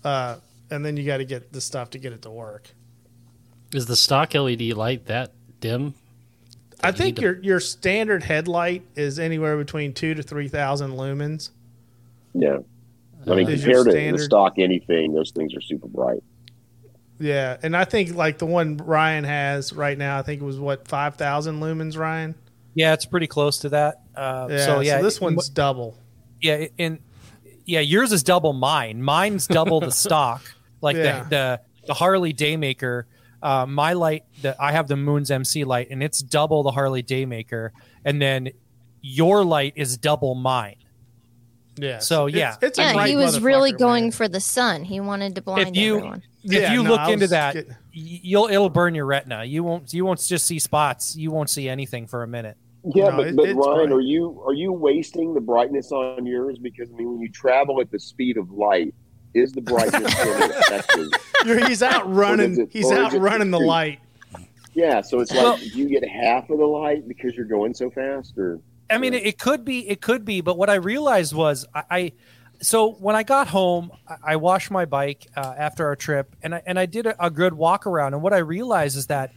Uh and then you got to get the stuff to get it to work. Is the stock LED light that dim? I you think need to- your your standard headlight is anywhere between 2 to 3000 lumens. Yeah. I mean, Is your compared to the stock anything, those things are super bright. Yeah, and I think like the one Ryan has right now, I think it was what five thousand lumens, Ryan. Yeah, it's pretty close to that. Uh, Yeah, so yeah, this it- one's double. yeah, and yeah, yours is double mine. Mine's double the stock. Like Yeah. the, the the Harley Daymaker. Uh, my light, the, I have the Moon's MC light, and it's double the Harley Daymaker. And then your light is double mine. Yeah. So, yeah. it's, a Yeah, bright he was really going man. for the sun. He wanted to blind you- everyone. If Yeah, you no, look I into that, get- you'll it'll burn your retina. You won't you won't just see spots. You won't see anything for a minute. Yeah, No, but, it- but Ryan, bright. are you are you wasting the brightness on yours? Because I mean, when you travel at the speed of light, is the brightness really effective? You're- he's out running. He's out running the light. Yeah, so it's like Well- you get half of the light because you're going so fast, or I mean, it, it could be, it could be, but what I realized was I, I so when I got home, I, I washed my bike uh, after our trip, and I and I did a, a good walk around, and what I realized is that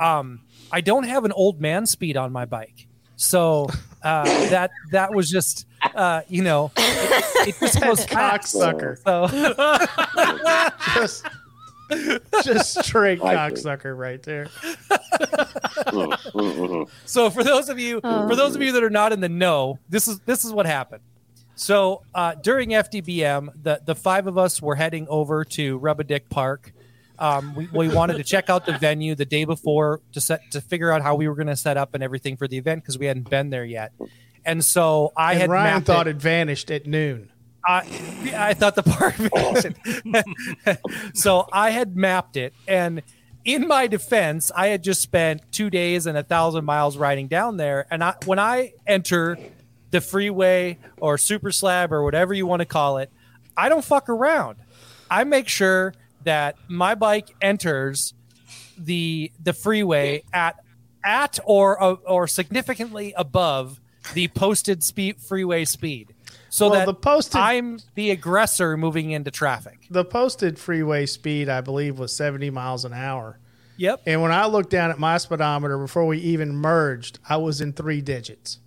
um, I don't have an old man speed on my bike, so uh, that that was just uh, you know it, it just goes. Cocksucker. So Just, just straight I see. cocksucker right there. Mm, mm, mm, so for those of you Oh. for those of you that are not in the know this is this is what happened so uh, during fdbm the the five of us were heading over to rubadick park um, we, we wanted to check out the venue the day before to set to figure out how we were going to set up and everything for the event because we hadn't been there yet and so i And had Ryan thought it. it vanished at noon. I, I thought the park so I had mapped it, and in my defense, I had just spent two days and a thousand miles riding down there. And I, when I enter the freeway or super slab or whatever you want to call it, I don't fuck around. I make sure that my bike enters the the freeway at at or or significantly above the posted speed freeway speed so Well, that the posted- I'm the aggressor moving into traffic. The posted freeway speed, I believe, was 70 miles an hour. Yep. And when I looked down at my speedometer before we even merged, I was in three digits.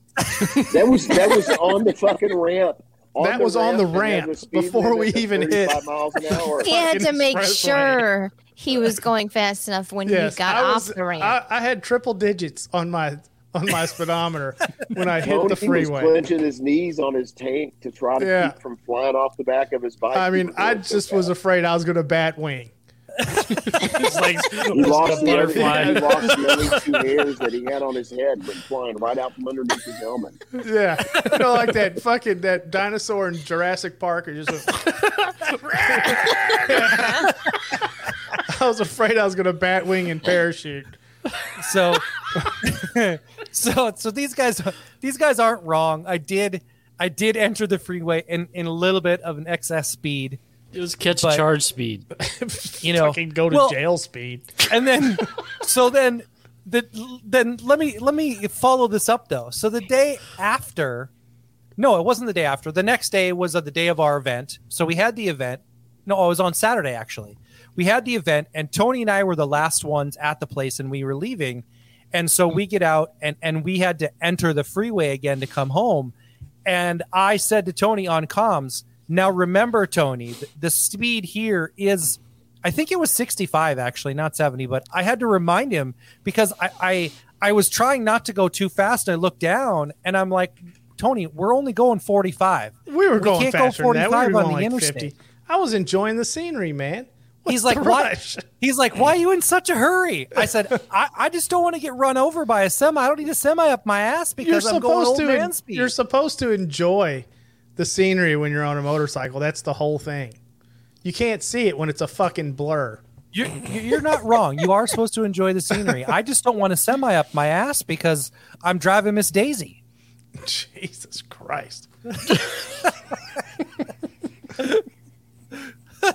That was that was on the fucking ramp. That the was on the and had ramp speed before we even hit. 35 miles an hour. He had to make expressway. sure he was going fast enough when Yes, he got I off was, the ramp. I, I had triple digits on my on my speedometer when I hit Tony the was freeway. clenching his knees on his tank to try to Yeah. keep from flying off the back of his bike. I mean, I going so just was afraid I was going to bat wing. It's like He lost, the only, he lost the only two hairs that he had on his head when flying right out from underneath his helmet. Yeah, you know, like that fucking that dinosaur in Jurassic Park. It just. went- I was afraid I was going to bat wing and parachute. So, so, so these guys, these guys aren't wrong. I did, I did enter the freeway in, in a little bit of an excess speed, it was catch But- charge speed. you know, Fucking go to Well, jail speed. and then, so then, the then let me let me follow this up though. So the day after, no, it wasn't the day after. The next day was uh, the day of our event. So we had the event. No, it was on Saturday actually. We had the event, and Tony and I were the last ones at the place, and we were leaving. And so we get out, and and we had to enter the freeway again to come home. And I said to Tony on comms, "Now remember, Tony, the, the speed here is." I think it was 65 actually, not 70, but I had to remind him because I, I I was trying not to go too fast. And I looked down and I'm like, Tony, we're only going 45. We were We going can't go faster than that. We 45 were on going the like interstate. 50. I was enjoying the scenery, man. He's like, why? He's like, why are you in such a hurry? I said, I, I just don't want to get run over by a semi. I don't need a semi up my ass You're because I'm going old to. man speed. You're supposed to enjoy the scenery when you're on a motorcycle. That's the whole thing. You can't see it when it's a fucking blur. You're, you're not wrong. You are supposed to enjoy the scenery. I just don't want to semi up my ass because I'm driving Miss Daisy. Jesus Christ.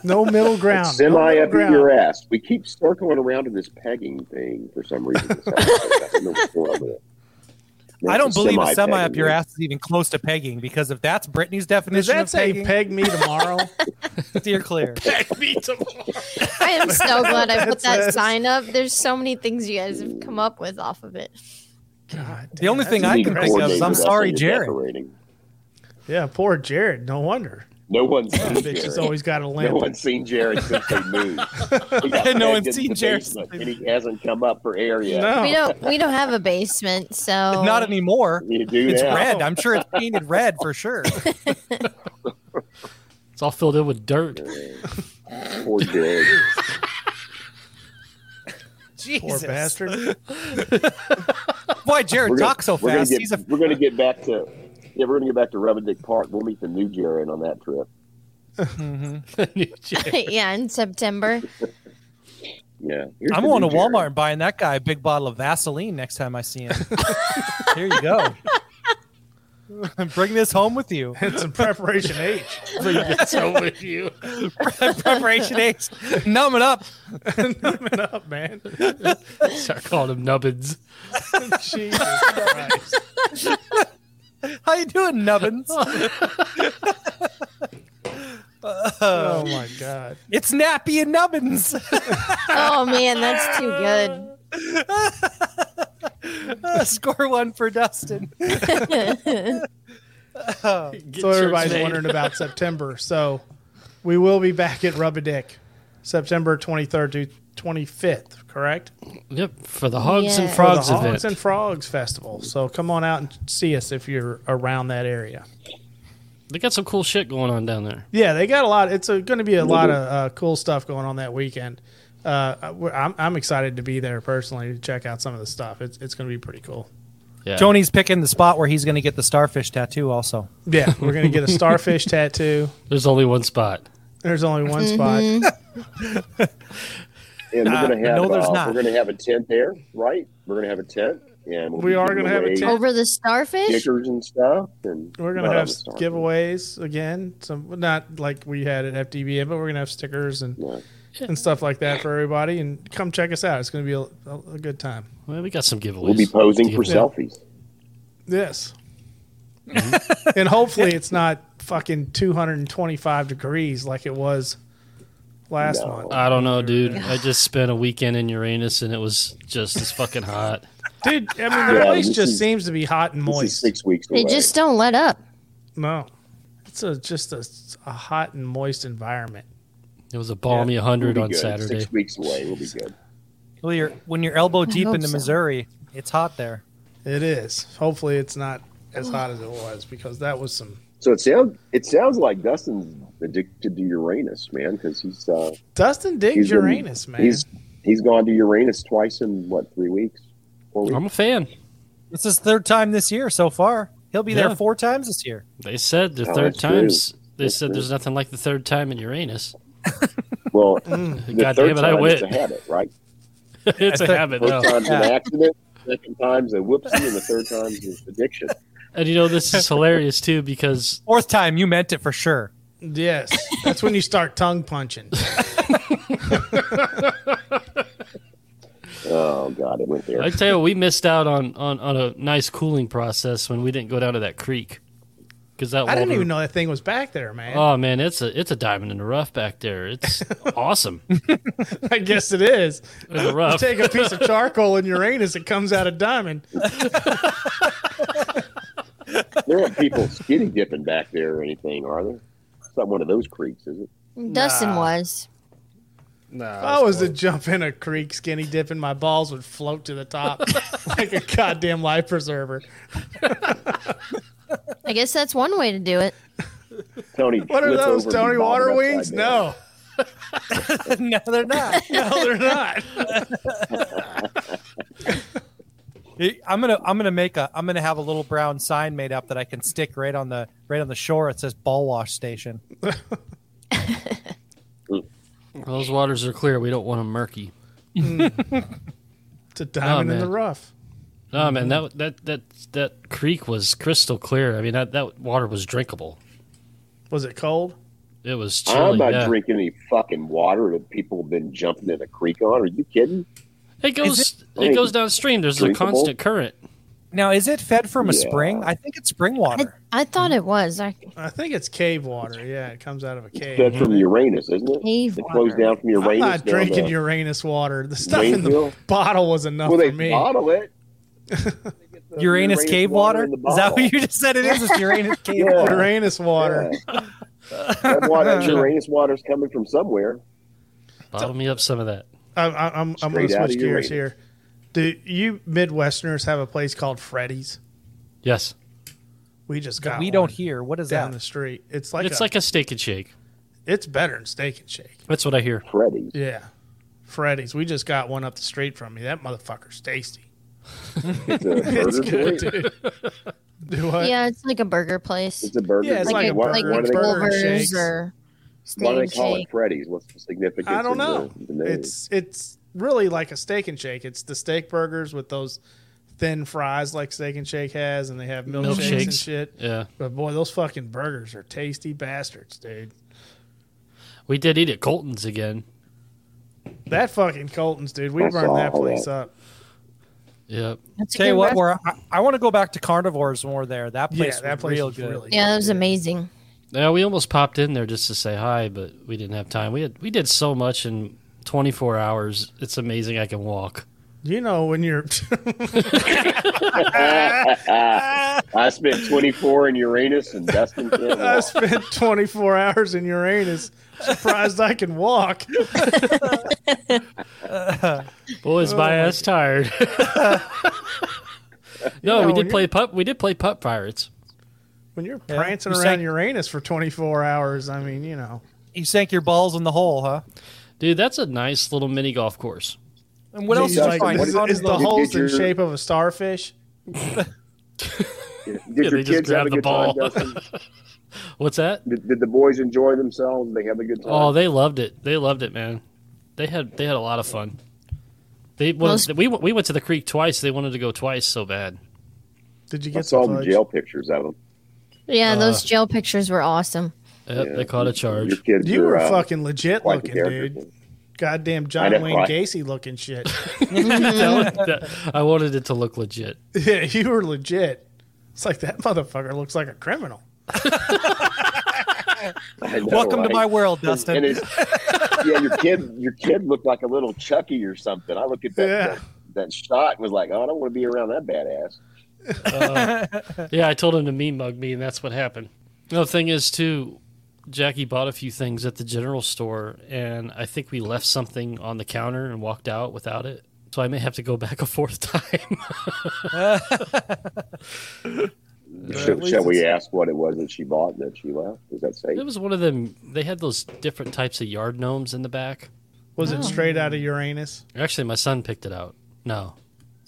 no middle ground. no Semi middle up ground. your ass. We keep circling around to this pegging thing for some reason. I don't know what's going on with it. I don't It's believe a semi up your ass is even close to pegging because if that's Brittany's Does definition that of say pegging, peg me tomorrow? steer clear. peg me tomorrow. I am so glad I put That that sign up. There's so many things you guys have come up with off of it. God The only thing I can need think of is I'm sorry, Jared. decorating. Yeah, poor Jared. No wonder. No one's seen Bitch has Jared. always got a lamp. No one's seen Jared since they moved. He No one's seen Jared basement, and he hasn't come up for air yet. No. We don't we don't have a basement, so Not anymore. You do It's now. red. I'm sure it's painted red for sure. It's all filled in with dirt. Poor Jared. Poor bastard. Why Jared We're gonna- talks so fast? get- He's a we're going to get back to yeah. We're going to get back to Rubber Dick Park. We'll meet the new Jared on that trip. Mm-hmm. yeah, in September. Yeah, Here's I'm going to new Jared. Walmart and buying that guy a big bottle of Vaseline next time I see him. Here you go. Bring this home with you. It's in preparation H. so with you. Preparation H. Numb it up. Coming up, man. Start calling them nubbins. Jesus Christ. How you doing, Nubbins? Oh my God. it's Nappy and Nubbins. Oh man, that's too good. Score one for Dustin. So everybody's wondering about September. So we will be back at Rub a Rubberdick September 23rd to 25th, correct? Yep, for the Hogs and Frogs For the event. Hogs and Frogs Festival. So come on out and see us if you're around that area. they got some cool shit going on down there. Yeah, they got a lot. It's going to be a lot of uh, cool stuff going on that weekend. Uh, I'm, I'm excited to be there personally to check out some of the stuff. It's, it's going to be pretty cool. Yeah. Tony's picking the spot where he's going to get the starfish tattoo. Also, Yeah, we're going to get a starfish tattoo. There's only one spot. There's only one spot. And we're going to have no, there's uh, not. we're going to have a tent there, right? We're going to have a tent, and we'll We are gonna have a tent. Over the starfish? stickers and stuff. And We're gonna have on the Star- giveaways again. Some not like we had at FDBM, but we're gonna have stickers and Yeah. and stuff like that for everybody. And come check us out. It's gonna be a, a, a good time. Well, we got some giveaways. We'll be posing for give away. selfies. Yes. and hopefully it's not fucking 225 degrees like it was last No. month. I don't know, dude. I just spent a weekend in Uranus and it was just as fucking hot. Dude, I mean the Yeah, place just is- seems to be hot and This is moist. six weeks away. They just don't let up. No. It's a just a, a hot and moist environment. It was a balmy We'll 100 on good. Saturday. Six weeks away, we'll be good. well, you're, when you're elbow deep hope into so. Missouri, it's hot there. It is. Hopefully it's not as hot as it was because that was some So it sounds it sounds like Dustin's addicted to Uranus, man, because he's uh, Dustin digs he's been- Uranus, man. He's he's gone to Uranus twice in what three weeks? Four weeks? I'm a fan. It's his third time this year so far. He'll be Yeah. there four times this year. They said the Oh, third that's true. times. They That's said true. there's nothing like the third time in Uranus. Well, Mm. the God third damn it, I went. it's a habit, right? it's a thought- habit First now. time's an accident, second time's a whoopsie, and the third time's is addiction. And you know, this is hilarious too because Fourth time, you meant it for sure. Yes, that's when you start tongue punching. Oh God, it went there. I tell you, we missed out on, on, on a nice cooling process when we didn't go down to that creek. Because that I didn't even know that thing was back there, man. Oh man, it's a it's a diamond in the rough back there. It's awesome I guess it is. in the You take a piece of charcoal in Uranus, it comes out a diamond. There aren't people skinny dipping back there or anything, are there? It's not one of those creeks, is it? Dustin was. If I was to jump in a creek skinny dipping, my balls would float to the top like a goddamn life preserver. I guess that's one way to do it. Tony, What are those, Tony Water Wings? No, no, they're not. no, they're not. I'm gonna I'm gonna make a I'm gonna have a little brown sign made up that I can stick right on the right on the shore. It says ball wash station. Those waters are clear. We don't want them murky. It's a diamond in oh, the rough. No man, that that that that creek was crystal clear. I mean, that that water was drinkable. Was it cold? It was chilly. I'm chilly. not yeah. drinking any fucking water that people have been jumping in a creek on. Are you kidding? It goes I it, goes downstream. There's a constant current. Now, is it fed from a Yeah. spring? I think it's spring water. I thought it was. I I think it's cave water. Yeah, it comes out of a cave. Fed from Uranus, isn't it? Cave it flows water. down from Uranus. I'm not drinking to- Uranus water. The stuff in the bottle was enough Well, they for me. bottle it. Uranus cave water? in the Is that what you just said? It is. It's Uranus cave Yeah. water. Uranus water. Yeah. That water, Uranus water's coming from somewhere. Bottle me up some of that. I, I, I'm I'm going to switch gears Uranus. here. Do you Midwesterners have a place called Freddy's? Yes, We just got. we one don't hear. What is down that? the street. It's like it's a, like a steak and shake. it's better than Steak and Shake. That's what I hear. Freddy's. Yeah, Freddy's. We just got one up the street from me. That motherfucker's tasty. It's a burger It's good, dude. Do what? Yeah, it's like a burger place. It's a burger. Yeah, it's like like a why, like burger- why do burger shakes. or why do they Steak call Shake. it Freddy's? What's the significance? I don't know. The, the name? It's it's really like a steak and shake. It's the steak burgers with those thin fries like Steak and Shake has, and they have milkshakes, and shit. Yeah, But boy, those fucking burgers are tasty bastards, dude. we did eat at Colton's again. That fucking Colton's, dude. We I burned that place that. up. Yep. That's Tell you what, rest- we're, I, I want to go back to carnivores when we're there. That place yeah, that place real was good. really yeah, that was good. amazing. Yeah, we almost popped in there just to say hi, but we didn't have time. We had we did so much in 24 hours. It's amazing I can walk. You know when you're I spent 24 in Uranus and Dustin can't I spent 24 hours in Uranus. Surprised I can walk. Boys, my ass tired. no, know, we did play pup. We did play pup pirates. When you're prancing You around sank- Uranus for 24 hours, I mean, you know. You sank your balls in the hole, huh? Dude, that's a nice little mini golf course. And what else Is, did you like, find? what is, You found is the those- holes in your- shape of a starfish? Did Yeah, your they just kids have grabbed a the good ball. time, What's that? Did, did the boys enjoy themselves? Did they have a good oh, time? Oh, they loved it. They loved it, man. They had they had a lot of fun. They well, Most- we we went to the creek twice. They wanted to go twice so bad. Did you I get saw some the jail pictures of them. Yeah, Uh, those jail pictures were awesome. Yep, Yeah. they caught a charge. You were are, uh, fucking legit looking, dude. Goddamn John Wayne right? Gacy looking shit. I wanted it to look legit. yeah, you were legit. It's like that motherfucker looks like a criminal. Know, Welcome to my world, Dustin. and it's- yeah, your kid, your kid looked like a little Chucky or something. I looked at that Yeah. that, that shot and was like, oh, I don't want to be around that badass. Uh, yeah, I told him to mean mug me, and that's what happened. No, the thing is, too, Jackie bought a few things at the general store, and I think we left something on the counter and walked out without it. So I may have to go back a fourth time. Shall, shall we ask what it was that she bought that she left? Is that safe? it was one of them. They had those different types of yard gnomes in the back. Was Oh. it straight out of Uranus? Actually, my son picked it out. No,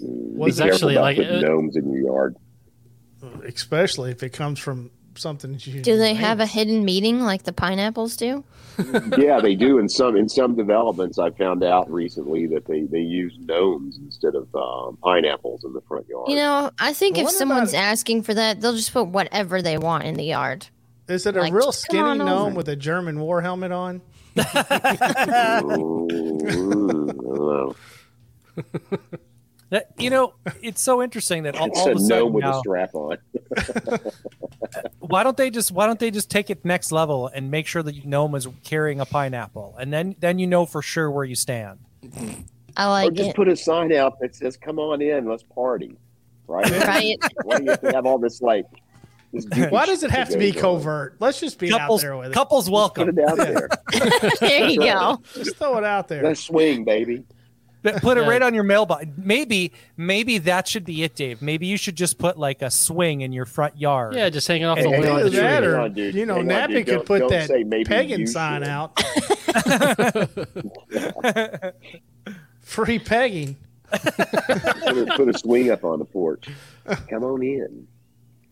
Was Be actually about like- putting uh, gnomes in your yard. especially if it comes from something that you Do they have a hidden meeting like the pineapples do? yeah, they do in some in some developments. I found out recently that they they use gnomes instead of um, pineapples in the front yard. You know, I think I if someone's asking for that, they'll just put whatever they want in the yard. Is it a like, real skinny gnome over. with a German war helmet on? Ooh, ooh, I don't know. That, you know, it's so interesting that all, It's all a of a sudden gnome with a now, strap on. why don't they just why don't they just take it next level and make sure that gnome is carrying a pineapple, and then then you know for sure where you stand. I Or like just it. put a sign out that says "Come on in, let's party." Right? Right? Why do you have to have all this like? This Why does it have that to be goes on? covert? Let's just be Couples out there with it. couples welcome. Put welcome. it out there. there you go. Just throw it out there. Let's swing, baby. Put it right on your mailbox. Maybe maybe that should be it, Dave. Maybe you should just put like a swing in your front yard. yeah, just hanging off Hey, the hang wall. on, Either that or, on, you know, Hang Nappy could Don't- put don't that say maybe pagan sign should. out. Free pegging. Put a, put a swing up on the porch. Come on in.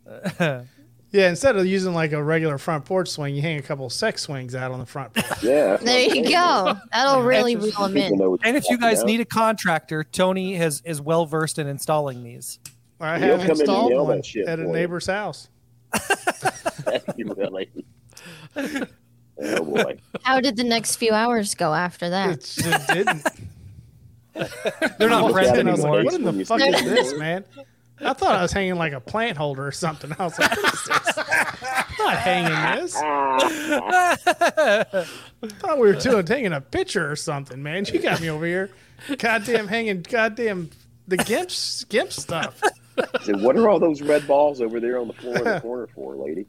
Yeah, instead of using like a regular front porch swing, you hang a couple sex swings out on the front porch. Yeah. There you go. That'll really reel them in. And if you guys about. need a contractor, Tony has is well versed in installing these. I He'll have come in installed one shit at a for you. neighbor's house. Really. Oh boy. How did the next few hours go after that? It just didn't. They're not Look friends at it And I was anymore. like, what in the fuck is this, man? I thought I was hanging like a plant holder or something. I was like, what is this? I'm not hanging this. I thought we were doing taking a picture or something, man. You got me over here. Goddamn hanging goddamn the gimp gimp stuff. I said, what are all those red balls over there on the floor in the corner for, lady?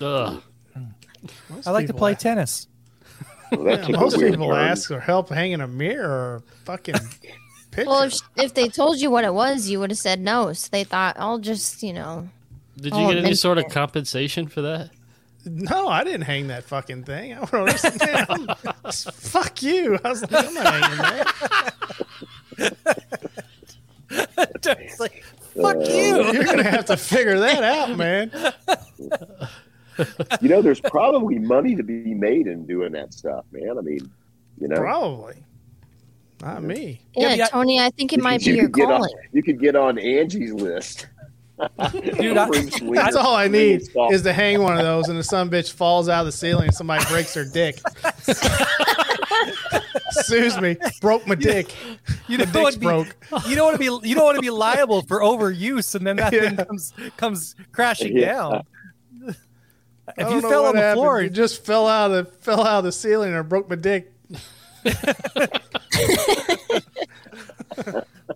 Ugh. I like to people play ask- tennis. Well, that Yeah, took a most weird people turn. ask for help hanging a mirror or fucking picture. Well, if, if they told you what it was, you would have said no. So they thought, I'll just, you know. Did you Oh, get any thank sort of you. compensation for that? no, I didn't hang that fucking thing. I was like, man, I'm- fuck you. I was like, I'm not hanging that. It's like, fuck Uh, you. You're gonna have to figure that out, man. You know, there's probably money to be made in doing that stuff, man. I mean, you know, Probably. Not me. Yeah, yeah- Tony, I think it you might could- be you your could get on, calling. you could get on Angie's list. Dude, I- That's all I need is to hang one of those, and the some bitch falls out of the ceiling, and somebody breaks her dick. Sues me, broke my dick. You The don't dick's want to be, broke. you don't want to be you don't want to be liable for overuse, and then that thing comes comes crashing Yeah. down. If you fell on the happened. floor, you just fell out of the fell out of the ceiling, or broke my dick.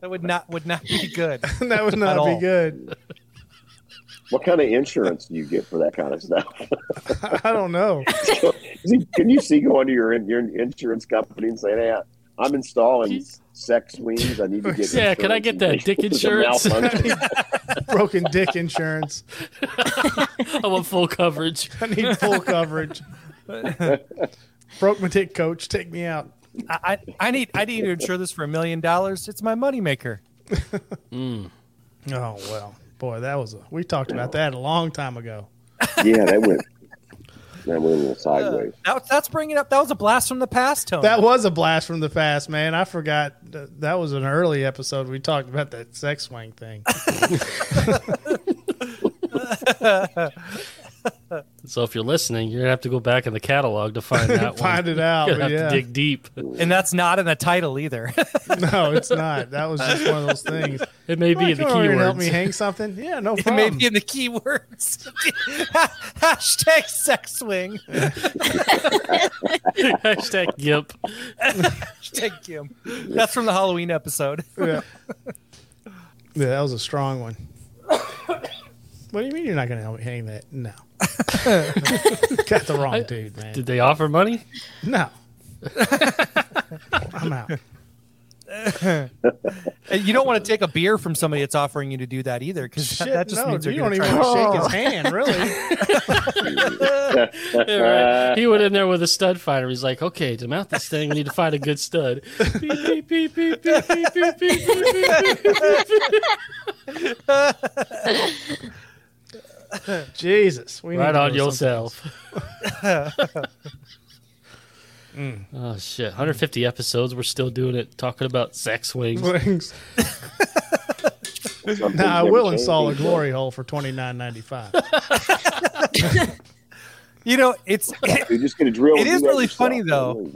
That would not would not be good. that would not all. be good. What kind of insurance do you get for that kind of stuff? I don't know. See, Can you see going to your your insurance company and saying, "Hey, I'm installing sex wings. I need to get Yeah, can I get that dick in case there's a insurance?" Broken dick insurance. I want full coverage. I need full coverage. Broke my dick, coach. Take me out. I, I I need I need to insure this for a million dollars. It's my moneymaker. Mm. Oh well, boy, that was a. We talked about that a long time ago. yeah, that went that went a little uh, sideways. That, that's bringing up that was a blast from the past, Tony. That was a blast from the past, man. I forgot that, that was an early episode. We talked about that sex swing thing. So if you're listening, you're gonna have to go back in the catalog to find that Find one. it out. You're gonna have yeah, to dig deep. and that's not in the title either. no, it's not. That was just one of those things. It may be Hey, in the come over and help me hang something. Yeah, no problem. it may be in the keywords. Hashtag sex swing. Hashtag GIMP. Hashtag Kim. That's from the Halloween episode. yeah. yeah, that was a strong one. What do you mean you're not going to help me hang that? No. Got the wrong dude, man. Did they offer money? No. I'm out. You don't want to take a beer from somebody that's offering you to do that either, because Shit, that just no, means they're you going don't to even try. want to shake his hand, really. Yeah, right. He went in there with a stud finder. He's like, okay, to mount this thing, we need to find a good stud. Beep, beep, beep, beep, beep, beep, beep, beep, beep, beep, beep. Jesus, we right on yourself. mm. Oh shit! 150 episodes. We're still doing it, talking about sex wings. wings. now I will install a glory hole for 29.95. you know, it's it, you're just gonna drill. It is really funny though.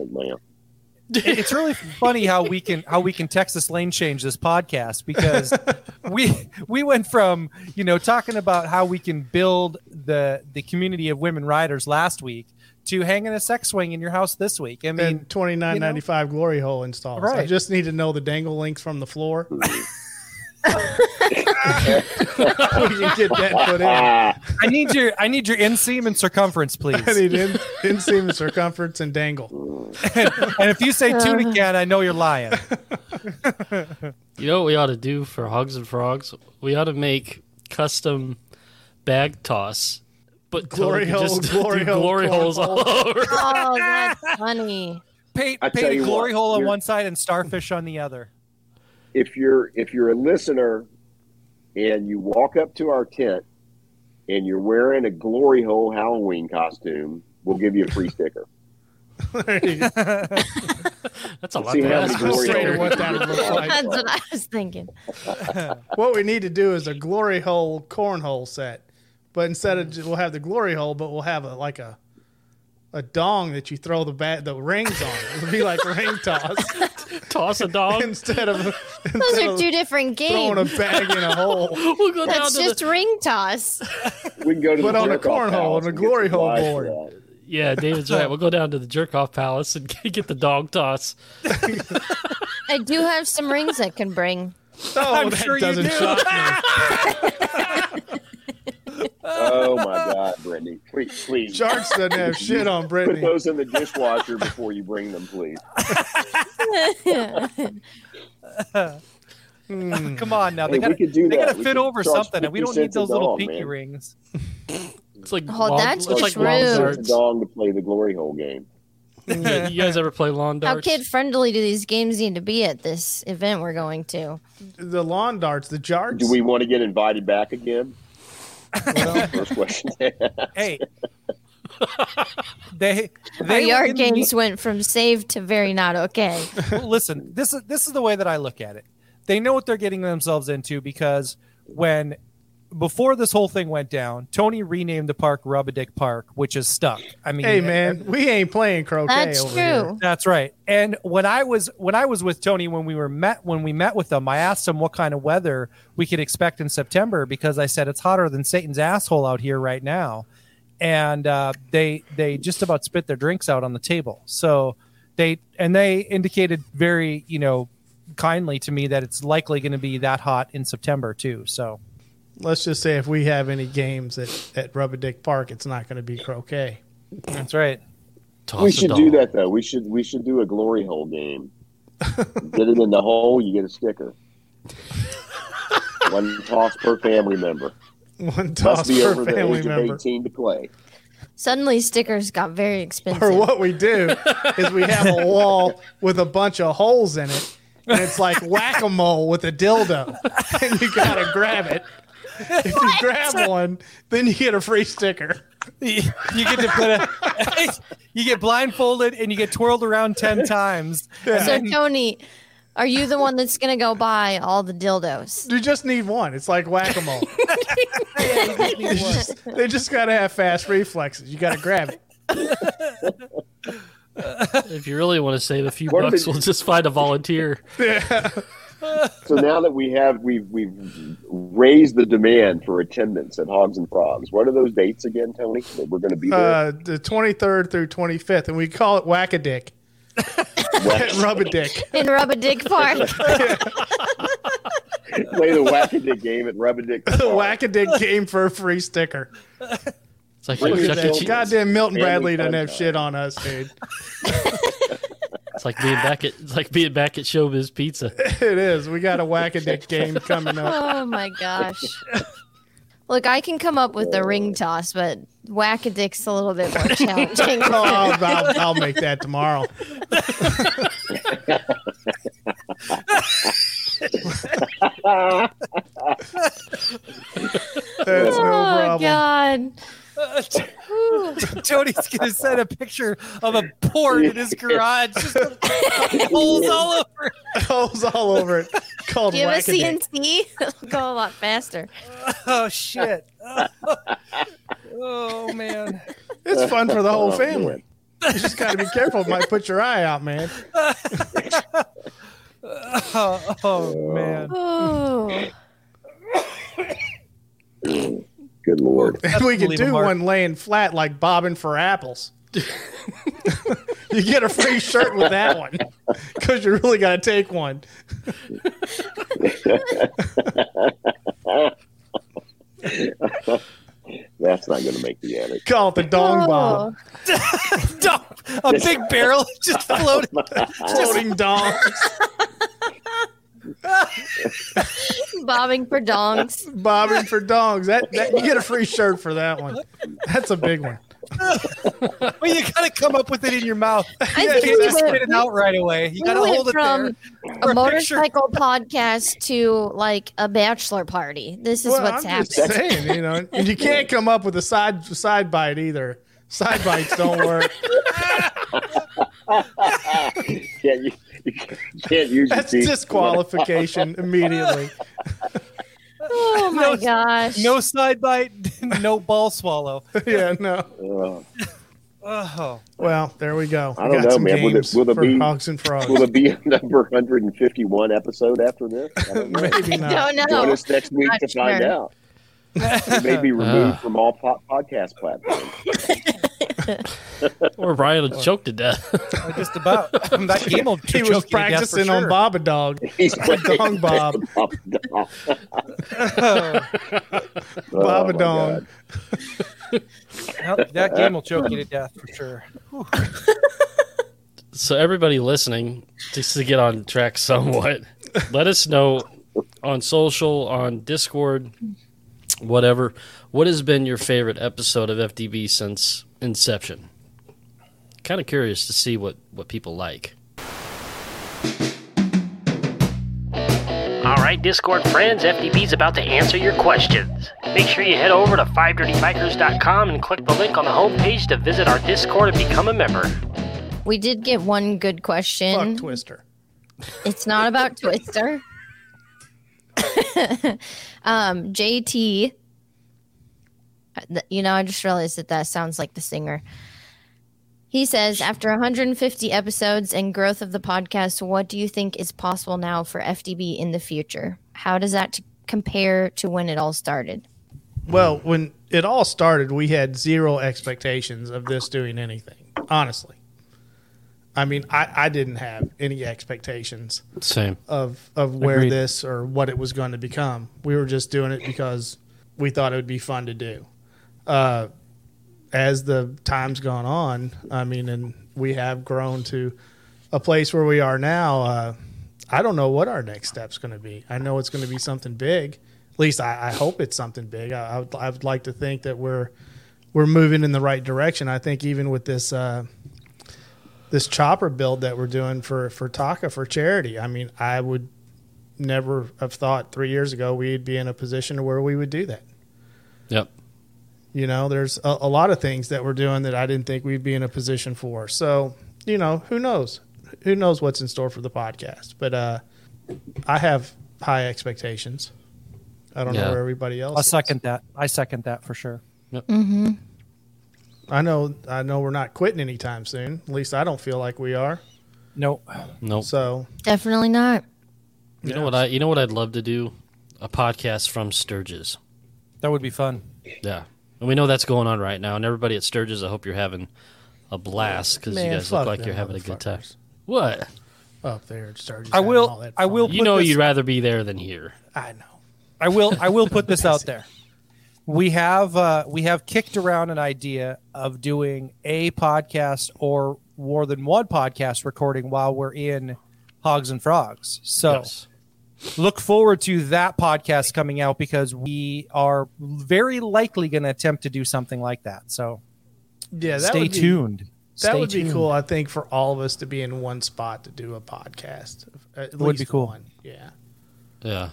It's really funny how we can how we can Texas lane change this podcast because we we went from you know talking about how we can build the the community of women riders last week to hanging a sex swing in your house this week. I mean, And twenty nine ninety five glory hole installs. I just need to know the dangle links from the floor. we get that put in. I need your I need your inseam and circumference, please. I need in, inseam and circumference and dangle. and if you say tuna uh. again, I know you're lying. You know what we ought to do for Hogs and Frogs? We ought to make custom bag toss, but Glory totally hole, just glory do hole, glory corn holes all over. Oh, that's funny. Paint, I paint a glory what, hole on one side and starfish on the other. If you're if you're a listener and you walk up to our tent and you're wearing a glory hole Halloween costume, we'll give you a free sticker. There you go. That's a lot See to how many glory Straight sticker. to what that would look like. That's what I was thinking. What we need to do is a glory hole cornhole set, but instead of we'll have the glory hole, but we'll have a like a a dong that you throw the bat the rings on. It would be like ring toss Toss a dong instead of Those are of two different games. throwing a games. bag in a hole. We'll go down That's to just the ring toss. We can go to But the on a jerk-off cornhole, palace on a and get glory hole board. for yeah. David's right. We'll go down to the jerk off palace and get the dog toss. I do have some rings I can bring. Oh, I'm that sure you doesn't do. shock me. Oh my God, Brittany. Please, please. Sharks doesn't have shit on Brittany. Put Brittany. those in the dishwasher before you bring them, please. Hmm. Come on now, they Hey, gotta do they gotta We fit could over something, and we don't need those little dong, pinky man. rings. It's like Oh, lawn, that's it's like just lawn rude. It's a darts. dong to play the glory hole game. Yeah, you guys ever play lawn darts? How kid friendly do these games need to be at this event we're going to? The lawn darts, the jarts. Do we want to get invited back again? Well, First question. Hey, they Our they were yard in the- games went from saved to very not okay. Well, listen, this is this is the way that I look at it. They know what they're getting themselves into because when before this whole thing went down, Tony renamed the park Rubadick Park, which is stuck. I mean, hey man, we ain't playing croquet That's over here. true. That's right. And when I was when I was with Tony when we were met when we met with them, I asked him what kind of weather we could expect in September because I said it's hotter than Satan's asshole out here right now, and uh, they they just about spit their drinks out on the table. So they and they indicated very you know kindly to me that it's likely going to be that hot in September too. So Let's just say if we have any games at, at Rubber Dick Park, it's not going to be croquet. that's right. Toss we should dong. do that though. We should we should do a glory hole game. get it in the hole, you get a sticker. One toss per family member. One Must toss be per over the family age of member. eighteen to play. Suddenly, stickers got very expensive. Or what we do is we have a wall with a bunch of holes in it, and it's like whack a mole with a dildo, and you gotta grab it. If you grab one, then you get a free sticker. You you get to put a you get blindfolded and you get twirled around ten times. So, Tony, are you the one that's going to go buy all the dildos? You just need one. It's like whack a mole. they just gotta have fast reflexes. You gotta grab it. If you really want to save a few What bucks, we'll just find a volunteer. So now that we have we've we've raised the demand for attendance at Hogs and Frogs. What are those dates again, Tony? That we're going to be there. Uh, the 23rd through 25th, and we call it whack a dick. Rub a dick. In Rubadick Park. Play the Whack-A-Dick game at Rubadick. The whack a dick game for a free sticker. It's like Look Look at Chuck at that. Cheese. Goddamn Milton Bradley doesn't have shit on us, dude. It's like being back at it's like being back at Showbiz Pizza. It is. We got a whack a dick game coming up. Oh my gosh. Look, I can come up with the ring toss, but whack a dick's a little bit more challenging. Oh, I'll, I'll, I'll make that tomorrow. That's no oh problem. God. Tony's gonna send a picture of a port in his garage, just holes all over. Holes all over it. Called Do you have a whack a dick. CNC? It'll go a lot faster. Oh shit! Oh, man! It's fun for the whole Oh, family. You just got to be careful. It might put your eye out, man. Oh, oh man! Oh. Good lord. And we could do one laying flat like bobbing for apples. you get a free shirt with that one because you really got to take one. That's not going to make the edit. Call it the dong oh. bob. Don't- a big barrel just floating. Floating dong. Bobbing for dongs. Bobbing for dongs. That, that you get a free shirt for that one. That's a big one. Well, you gotta come up with it in your mouth. I You think can't we went- spit it out right away. You we gotta hold it from there. A for picture. motorcycle podcast to like a bachelor party. This is Well, what's I'm happening. just saying, you know, and you can't come up with a side side bite either. Side bites don't work. Can't you, you can't use That's your disqualification immediately. Oh my No- gosh. No side bite, no ball swallow. yeah, no. Uh, Oh, Well, there we go. I don't got know, some man. Will it- games will it for be- hogs and frogs. will it be a number 151 episode after this? I don't know. Maybe not. Don't Join us next week Not to find out. It may be removed Ah. from all po- podcast platforms. Or Ryan will choke to death. just about. that game will He choke was you to death for on sure. Bob a Dog. He's Dong Bob. Bob a Dong. Bob a Oh, my Dong. God. That, that game will choke you to death for sure. So everybody listening, just to get on track somewhat, let us know on social, on Discord, whatever. What has been your favorite episode of FDB since inception? Kind of curious to see what what people like. All right, Discord friends, FDB's about to answer your questions. Make sure you head over to 5dirtybikers.com and click the link on the homepage to visit our Discord and become a member. We did get one good Fuck question. Twister. It's not about Twister. um, JT. uh, You know, I just realized that that sounds like the singer. He says, after 150 episodes and growth of the podcast, what do you think is possible now for FDB in the future? How does that t- compare to when it all started? Well, when it all started, we had zero expectations of this doing anything. Honestly, I mean, I, I didn't have any expectations Same. of of where Agreed. this or what it was going to become. We were just doing it because we thought it would be fun to do. Uh, as the time's gone on, I mean, and we have grown to a place where we are now. Uh, I don't know what our next step's going to be. I know it's going to be something big. At least I, I hope it's something big. I, I, would, I would like to think that we're we're moving in the right direction. I think even with this uh, this chopper build that we're doing for for Taka for charity. I mean, I would never have thought three years ago we'd be in a position where we would do that. Yep. You know, there's a, a lot of things that we're doing that I didn't think we'd be in a position for. So, you know, who knows? Who knows what's in store for the podcast? But uh, I have high expectations. I don't know where everybody else. I is. second that. I second that for sure. I know. I know we're not quitting anytime soon. At least I don't feel like we are. No, Nope. So Definitely not. You know what I you know what I'd love to do? A podcast from Sturgis. that would be fun. Yeah. And we know that's going on right now. And everybody at Sturgis, I hope you're having a blast because you guys look like you're having a good time. What? up there at Sturgis. I will- all that I will fun. You know this- you'd rather be there than here. I know. I will. I will put this out there. We have uh, we have kicked around an idea of doing a podcast or more than one podcast recording while we're in Hogs and Frogs. So Yes. look forward to that podcast coming out because we are very likely going to attempt to do something like that. So Yeah, that stay would be, tuned. That Stay would be cool. I think for all of us to be in one spot to do a podcast. At Would be cool. One. Yeah, Yeah.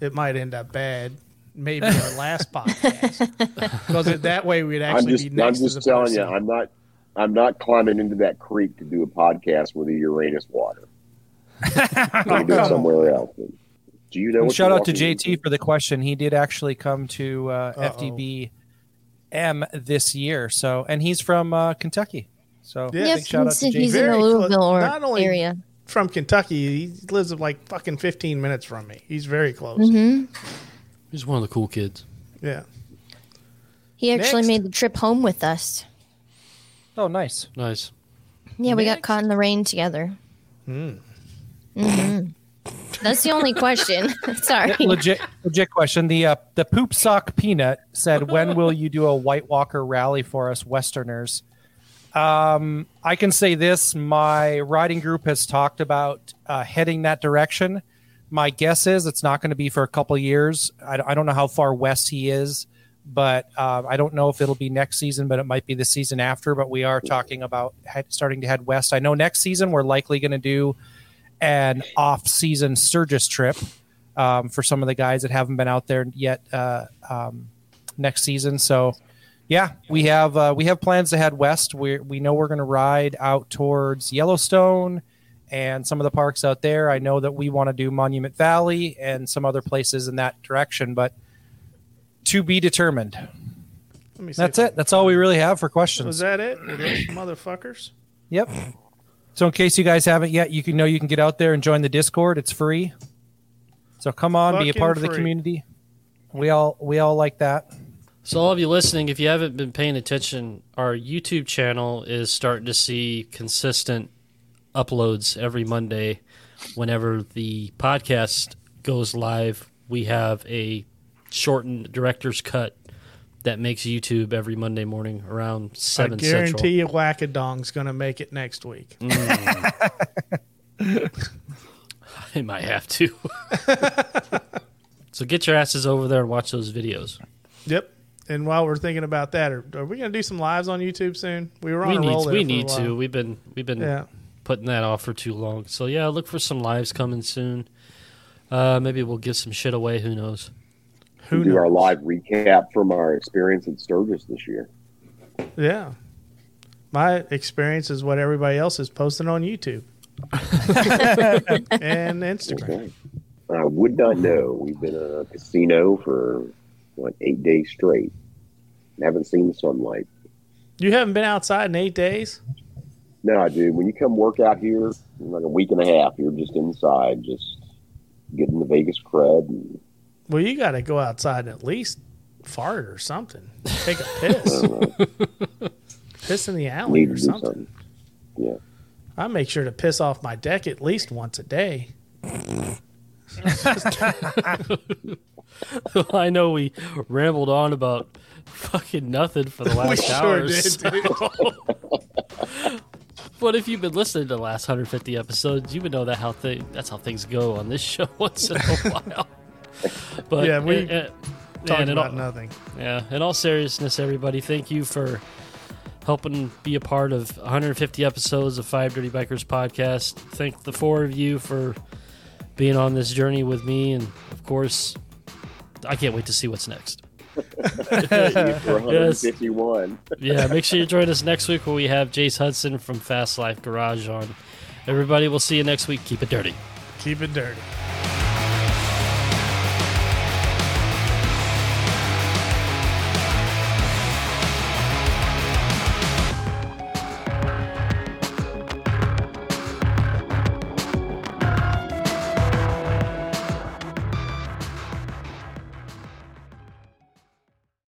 it might end up bad. Maybe our last podcast because that way we'd I'm actually just, be next I'm just to the telling person. you, I'm not, I'm not climbing into that creek to do a podcast with the Uranus water. I'm gonna do it somewhere else. Do you know? And shout out to walking JT for the question. He did actually come to uh, FDB M this year. So, and he's from uh, Kentucky. So, Yeah, Yeah, big shout out to he's, JT. he's in the. Louisville or Not only- area. from Kentucky. He lives like fucking 15 minutes from me. He's very close. hmm He's one of the cool kids. Yeah. He actually Next. made the trip home with us. Oh, nice. Nice. Yeah, we got Next. caught in the rain together. Hmm. hmm That's the only question. Sorry. legit, legit question. The uh, the poop sock peanut said, "When will you do a White Walker rally for us Westerners?" Um, I can say this: my riding group has talked about uh, heading that direction. My guess is it's not going to be for a couple years. I, I don't know how far west he is, but uh, I don't know if it'll be next season, but it might be the season after. But we are talking about head, starting to head west. I know next season we're likely going to do an off-season Sturgis trip um, for some of the guys that haven't been out there yet uh, um, next season. So, yeah, we have uh, we have plans to head west. We we know we're going to ride out towards Yellowstone and some of the parks out there. I know that we want to do Monument Valley and some other places in that direction, but to be determined. Let me see That's if I- it. That's all we really have for questions. Was that it? Were those motherfuckers? Yep. So in case you guys haven't yet, you can know you can get out there and join the Discord. It's free. So come on, be a Fucking part of the community. We all we all like that. So, all of you listening, if you haven't been paying attention, our YouTube channel is starting to see consistent uploads every Monday. Whenever the podcast goes live, we have a shortened director's cut that makes YouTube every Monday morning around seven. I guarantee central. you, Wackadong's going to make it next week. Mm. I might have to. so get your asses over there and watch those videos. Yep. And while we're thinking about that, are, are we going to do some lives on YouTube soon? We were on We a need roll we need to. We've been we've been Yeah. Putting that off for too long. So yeah, look for some lives coming soon. Uh, maybe we'll give some shit away. Who knows? Who do knows? our live recap from our experience at Sturgis this year. Yeah. My experience is what everybody else is posting on YouTube and Instagram. Okay. I would not know. We've been at a casino for what eight days straight. Haven't seen the sunlight. You haven't been outside in eight days? No, dude. When you come work out here, like a week and a half, you're just inside, just getting the Vegas cred. And, Well, you got to go outside and at least fart or something. Take a piss. don't know, piss in the alley need or something. something. Yeah. I make sure to piss off my deck at least once a day. I know we rambled on about fucking nothing for the last hour. or so. But if you've been listening to the last 150 episodes, you would know that how thing that's how things go on this show once in a while. But Yeah, we uh, Talking about all- nothing. Yeah, in all seriousness, everybody, thank you for helping be a part of 150 episodes of Five Dirty Bikers podcast. Thank the four of you for being on this journey with me, and of course, I can't wait to see what's next. For 151. Yeah, make sure you join us next week where we have Jace Hudson from Fast Life Garage on. Everybody, we'll see you next week. Keep it dirty. Keep it dirty.